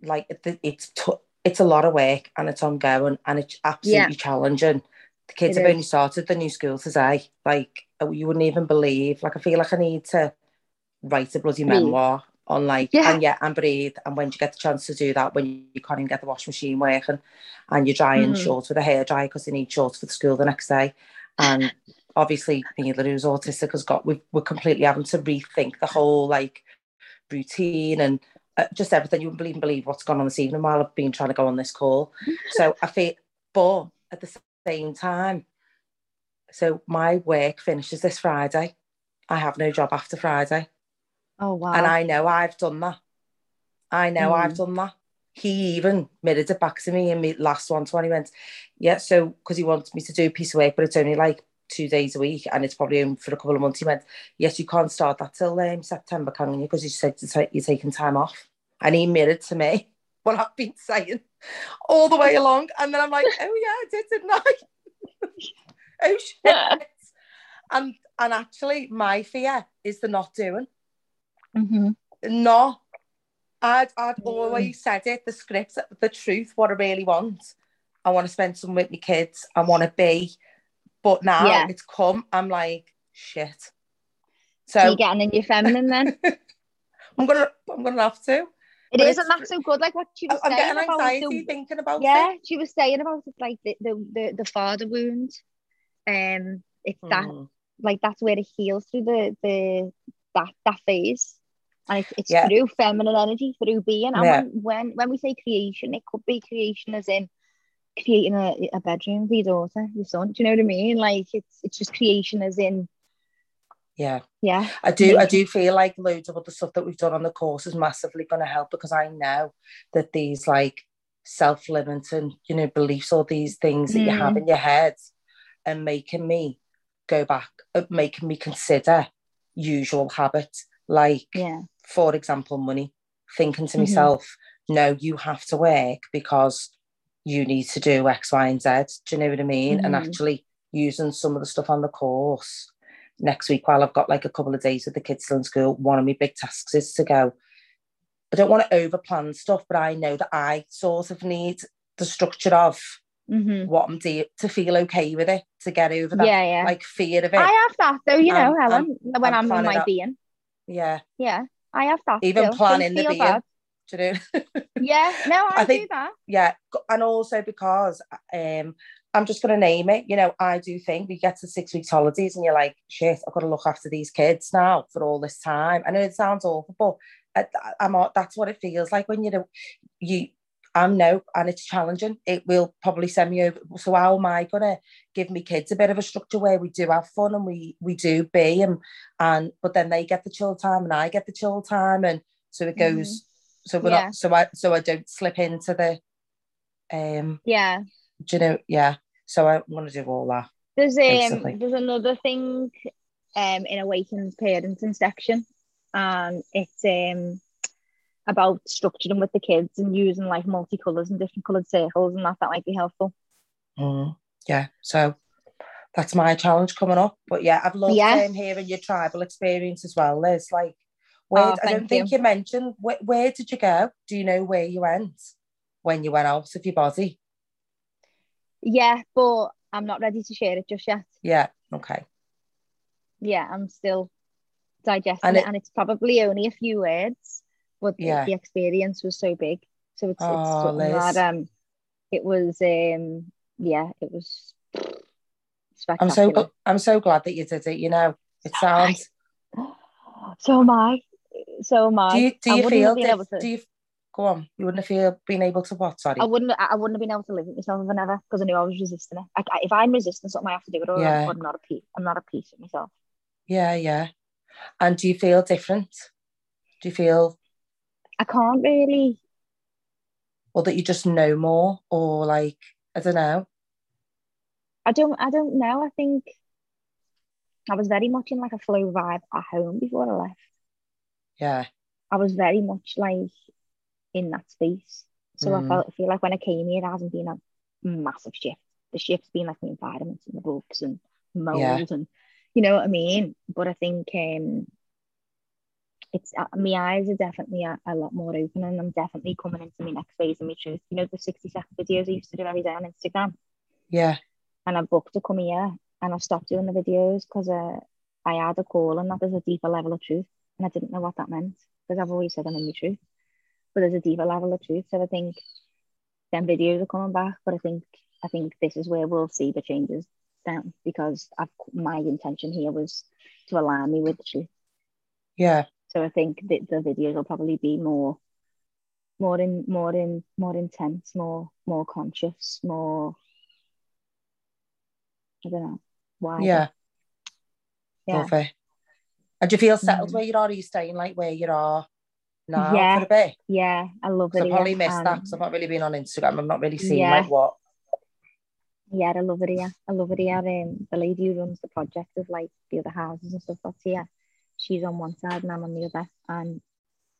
like it- it's t- it's a lot of work and it's ongoing and it's absolutely challenging. The kids It have only started the new school today. Like oh, you wouldn't even believe. Like I feel like I need to write a bloody Breathe. memoir on like Yeah. and yeah and breathe. And when you get the chance to do that, when you can't even get the washing machine working, and you're drying Mhm. shorts with a hair dryer because they need shorts for the school the next day, and obviously Neela who's autistic has got we we're completely having to rethink the whole like routine and uh, just everything. You wouldn't even believe what's gone on this evening while I've been trying to go on this call. [LAUGHS] So I feel, but at the same time, so my work finishes this Friday. I have no job after Friday, Oh wow. and I know I've done that. I know I've Mm. done that. He even mirrored it back to me in my last one to one. He went, Yeah, so because he wants me to do a piece of work, but it's only like two days a week and it's probably only for a couple of months. He went, Yes, you can't start that till um, September, can you? Because you said you're taking time off. And he mirrored to me [LAUGHS] what I've been saying all the way along. And then I'm like, Oh, yeah, I did, didn't I? [LAUGHS] oh, shit. and, and actually, my fear is the not doing Mhm. no. I'd, I'd Mm. always said it, the script, the truth, what I really want. I want to spend some with my kids. I want to be. But now Yeah. it's come, I'm like, shit. So So you're getting in your feminine then. [LAUGHS] I'm gonna I'm gonna have to. It isn't that so good? Like what she was I'm saying getting about the, thinking about yeah, it. she was saying about it like the the the, the father wound. Um, it's that Mm. like that's where it heals through the the that that phase, and it's, it's Yeah. through feminine energy, through being. And Yeah. when, when when we say creation, it could be creation as in creating a, a bedroom for your daughter, your son. Do you know what I mean? Like it's it's just creation as in Yeah. yeah, I do I do feel like loads of other stuff that we've done on the course is massively gonna help because I know that these like self-limiting, you know, beliefs or these things that you have Mm. in your head and making me go back, uh, making me consider usual habits. Like yeah, for example, money. Thinking to Mhm. myself, no, you have to work because you need to do X, Y, and Z. Do you know what I mean? And Mhm. actually using some of the stuff on the course next week while I've got like a couple of days with the kids still in school, one of my big tasks is to go. I don't want to over plan stuff, but I know that I sort of need the structure of Mhm. what I'm doing to feel okay with it, to get over that Yeah, yeah. like fear of it. I have that though, you know, I'm- Helen. when I'm I'm, in my out- being. yeah, Yeah, I have that. even still. Planning the being. bad. Do you know? [LAUGHS] Yeah, no, I, I think- do that. yeah and also because um i'm just going to name it you know i do think we get to six weeks holidays and you're like shit i've got to look after these kids now for all this time i know it sounds awful but I, i'm that's what it feels like when you know you i'm no and it's challenging it will probably send me over so how am i going to give me kids a bit of a structure where we do have fun and we we do be and and but then they get the chill time and i get the chill time and so it goes so we're Yeah. not so i so i don't slip into the um Yeah. do you know yeah so i want to do all that There's um there's another thing um in Awakened Parenting section and it's um about structuring with the kids and using like multicolours and different coloured circles and that that might be helpful. Mm, yeah so that's my challenge coming up but yeah i've loved Yeah. um, hearing your tribal experience as well liz like where Oh, i don't think you, mentioned where, where did you go do you know where you went when you went out of your body Yeah, but I'm not ready to share it just yet. yeah okay Yeah, I'm still digesting And it, it- and it's probably only a few words, but the- Yeah. the experience was so big. So it's, it's Oh, something Liz. that um it was um yeah, it was spectacular. i'm so i'm so glad that you did it you know it So am I. sounds [GASPS] So am I. So I. do you do you feel have been dif- able to, do you go on you wouldn't have feel been able to what sorry I wouldn't I wouldn't have been able to live with myself if I never because I knew I was resisting it. Like if I'm resisting something, I have to do it. Or yeah. I'm not a peace. I'm not a peace with myself. yeah yeah and do you feel different do you feel I can't really. or that you just know more or like i don't know I don't. I don't know. I think I was very much in like a flow vibe at home before I left. Yeah I was very much like in that space. So I Mm. felt I feel like when I came here, it hasn't been a massive shift. The shift's been like the environment and the books and mold Yeah. and you know what I mean. But I think um, it's uh, my eyes are definitely a, a lot more open, and I'm definitely coming into my next phase of my truth. You know the sixty second videos I used to do every day on Instagram, yeah and I booked to come here, and I stopped doing the videos because uh, I had a call and that there's a deeper level of truth, and I didn't know what that meant because I've always said I'm in the truth, but there's a deeper level of truth. So I think them videos are coming back, but I think I think this is where we'll see the changes down because I've my intention here was to align me with the truth. yeah So I think that the videos will probably be more more in more in more intense, more more conscious, more I don't know. Why? yeah Yeah. And do you feel settled Mm. where you are are you staying like where you are now Yeah. for a bit Yeah, I love it. I've probably missed that because I've not really been on Instagram I've not really seen Yeah. like what Yeah, I love it here. I love it here. Um, the lady who runs the project of like the other houses and stuff that's here. She's on one side and I'm on the other. And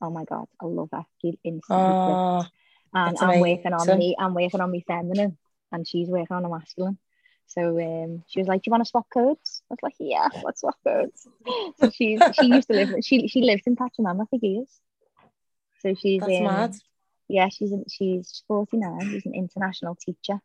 oh my god, I love her. She instantly oh And I'm working on me. I'm working on me feminine, and she's working on a masculine. So um, she was like, "Do you want to swap codes?" I was like, "Yeah, let's swap codes." So she's she used to live she she lived in Pachamama for years. So she's that's mad yeah, she's an, she's 49. She's an international teacher.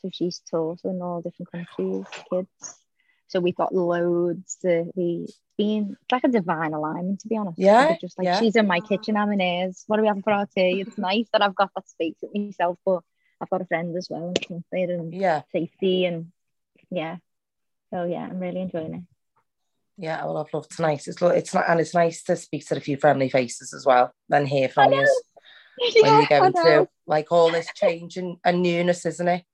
So she's taught in all different countries, kids. So we've got loads to be being like a divine alignment, to be honest. Yeah, just like yeah. she's in my kitchen, I'm in hers. What are we having for our tea? It's nice that I've got that space with myself, but I've got a friend as well and comfort and yeah safety and yeah. So yeah, I'm really enjoying it. yeah well I've loved tonight it's lo- it's not and it's nice to speak to a few friendly faces as well than hear from you [LAUGHS] when [LAUGHS] Yeah, you're I going through like all this change and, and newness isn't it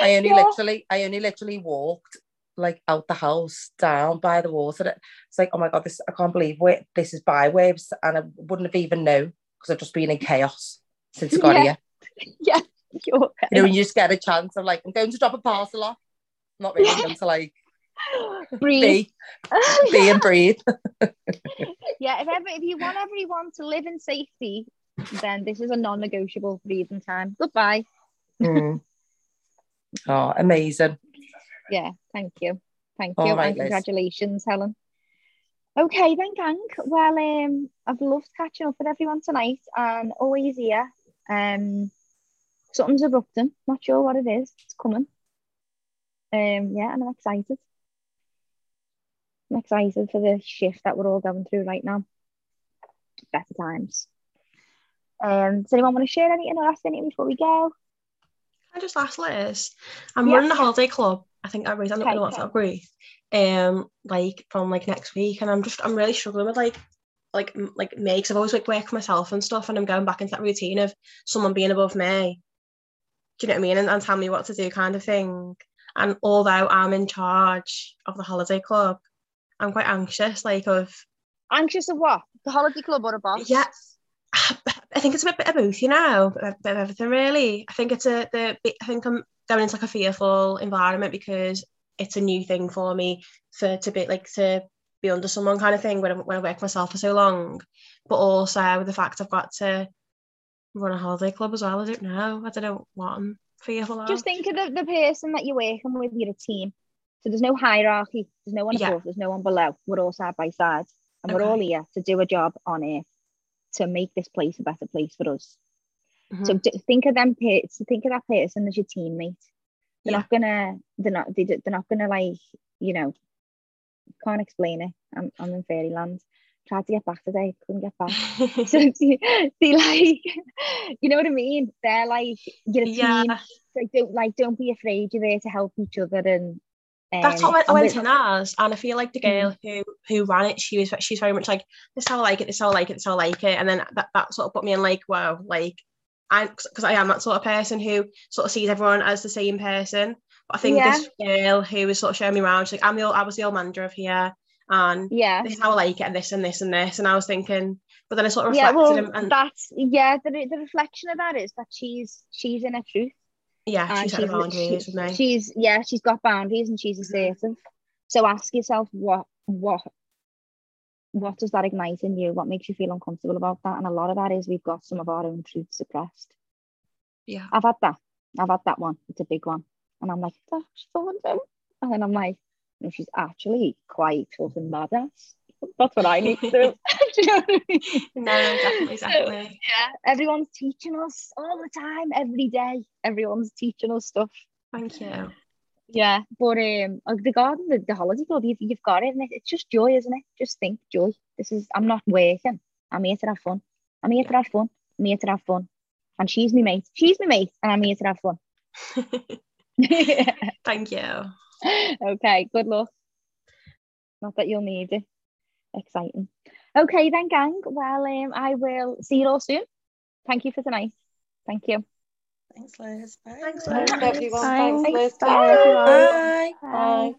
I only Yeah. literally, I only literally walked like out the house down by the water. It's like, oh my god, this I can't believe we this is by waves, and I wouldn't have even known because I've just been in chaos since I got Yeah. here. [LAUGHS] Yeah. You know, when you just get a chance of like, I'm going to drop a parcel off. Not really going to like breathe. be, [LAUGHS] be and breathe. yeah, if ever if you want everyone to live in safety, then this is a non-negotiable breathing time. Goodbye. Mm. [LAUGHS] Oh, amazing. Yeah, thank you. Thank you. right, and Liz. congratulations, Helen. Okay, then gang. Well, um, I've loved catching up with everyone tonight and always here. Um something's erupting. Not sure what it is. It's coming. Um, yeah, and I'm excited. I'm excited for the shift that we're all going through right now. Better times. Um, does anyone want to share anything or ask anything before we go? Can I just ask Liz? I'm Yeah. running a holiday club. I think I raised on the Okay, WhatsApp okay. group. Um, like from like next week, and I'm just I'm really struggling with like like like me because I've always like worked for myself and stuff, and I'm going back into that routine of someone being above me. Do you know what I mean? And, and tell me what to do, kind of thing. And although I'm in charge of the holiday club, I'm quite anxious, like of Anxious of what? The holiday club or a boss? Yeah. I think it's a bit, of both, you know, a bit of everything really. I think it's a the I think I'm going into like a fearful environment because it's a new thing for me for to be like to be under someone kind of thing when I, when I work myself for so long. But also with the fact I've got to run a holiday club as well. I don't know. I don't know what I'm fearful of. Just think of the, the person that you're working with, you're a team. So there's no hierarchy, there's no one Yeah. above, there's no one below. We're all side by side. And we're all here to do a job on it to make this place a better place for us. Mhm. So think of them think of that person as your teammate. They're Yeah. not gonna they're not they, they're not gonna like, you know, can't explain it. I'm I'm in fairyland. Tried to get back today, couldn't get back. [LAUGHS] [LAUGHS] so they like you know what I mean? They're like you're a yeah, team. Like don't like don't be afraid, you're there to help each other and that's um, what I went with- in as, and I feel like the girl who who ran it, she was she's very much like this is how I like it, this is how I like it, this is how I like it, and then that, that sort of put me in like wow, like I because I am that sort of person who sort of sees everyone as the same person. But I think this girl who was sort of showing me around, she's like I'm the old, I was the old manager of here, and yeah. this is how I like it, and this and this and this, and I was thinking, but then I sort of Yeah, reflected well, and, that's yeah. The, the reflection of that is that she's she's in her truth. yeah, and she set the boundaries she- with. She's yeah, she's got boundaries and she's mm-hmm. assertive. So ask yourself what what what does that ignite in you? What makes you feel uncomfortable about that? And a lot of that is we've got some of our own truths suppressed. Yeah. I've had that. I've had that one. It's a big one. And I'm like, someone so and then I'm like, no, she's actually quite fucking badass. [LAUGHS] That's what I need to do. [LAUGHS] do you know I mean? No, definitely, So, yeah, everyone's teaching us all the time, every day. Everyone's teaching us stuff. Thank you. Yeah, but um, uh, the garden, the, the holiday club, you've, you've got it, and it, it's just joy, isn't it? Just think joy. This is I'm not working. I'm here to have fun. I'm here to have fun. I'm here to have fun. And she's my mate. She's my mate, and I'm here to have fun. [LAUGHS] Thank you. [LAUGHS] okay, good luck. Not that you'll need it. Exciting. Okay, then, gang. Well, um, I will see you all soon. Thank you for tonight. Thank you. Thanks, Liz. Bye. Thanks, Thanks, everyone. Thanks. Thanks, Liz. Bye, everyone. Bye. Bye. Bye.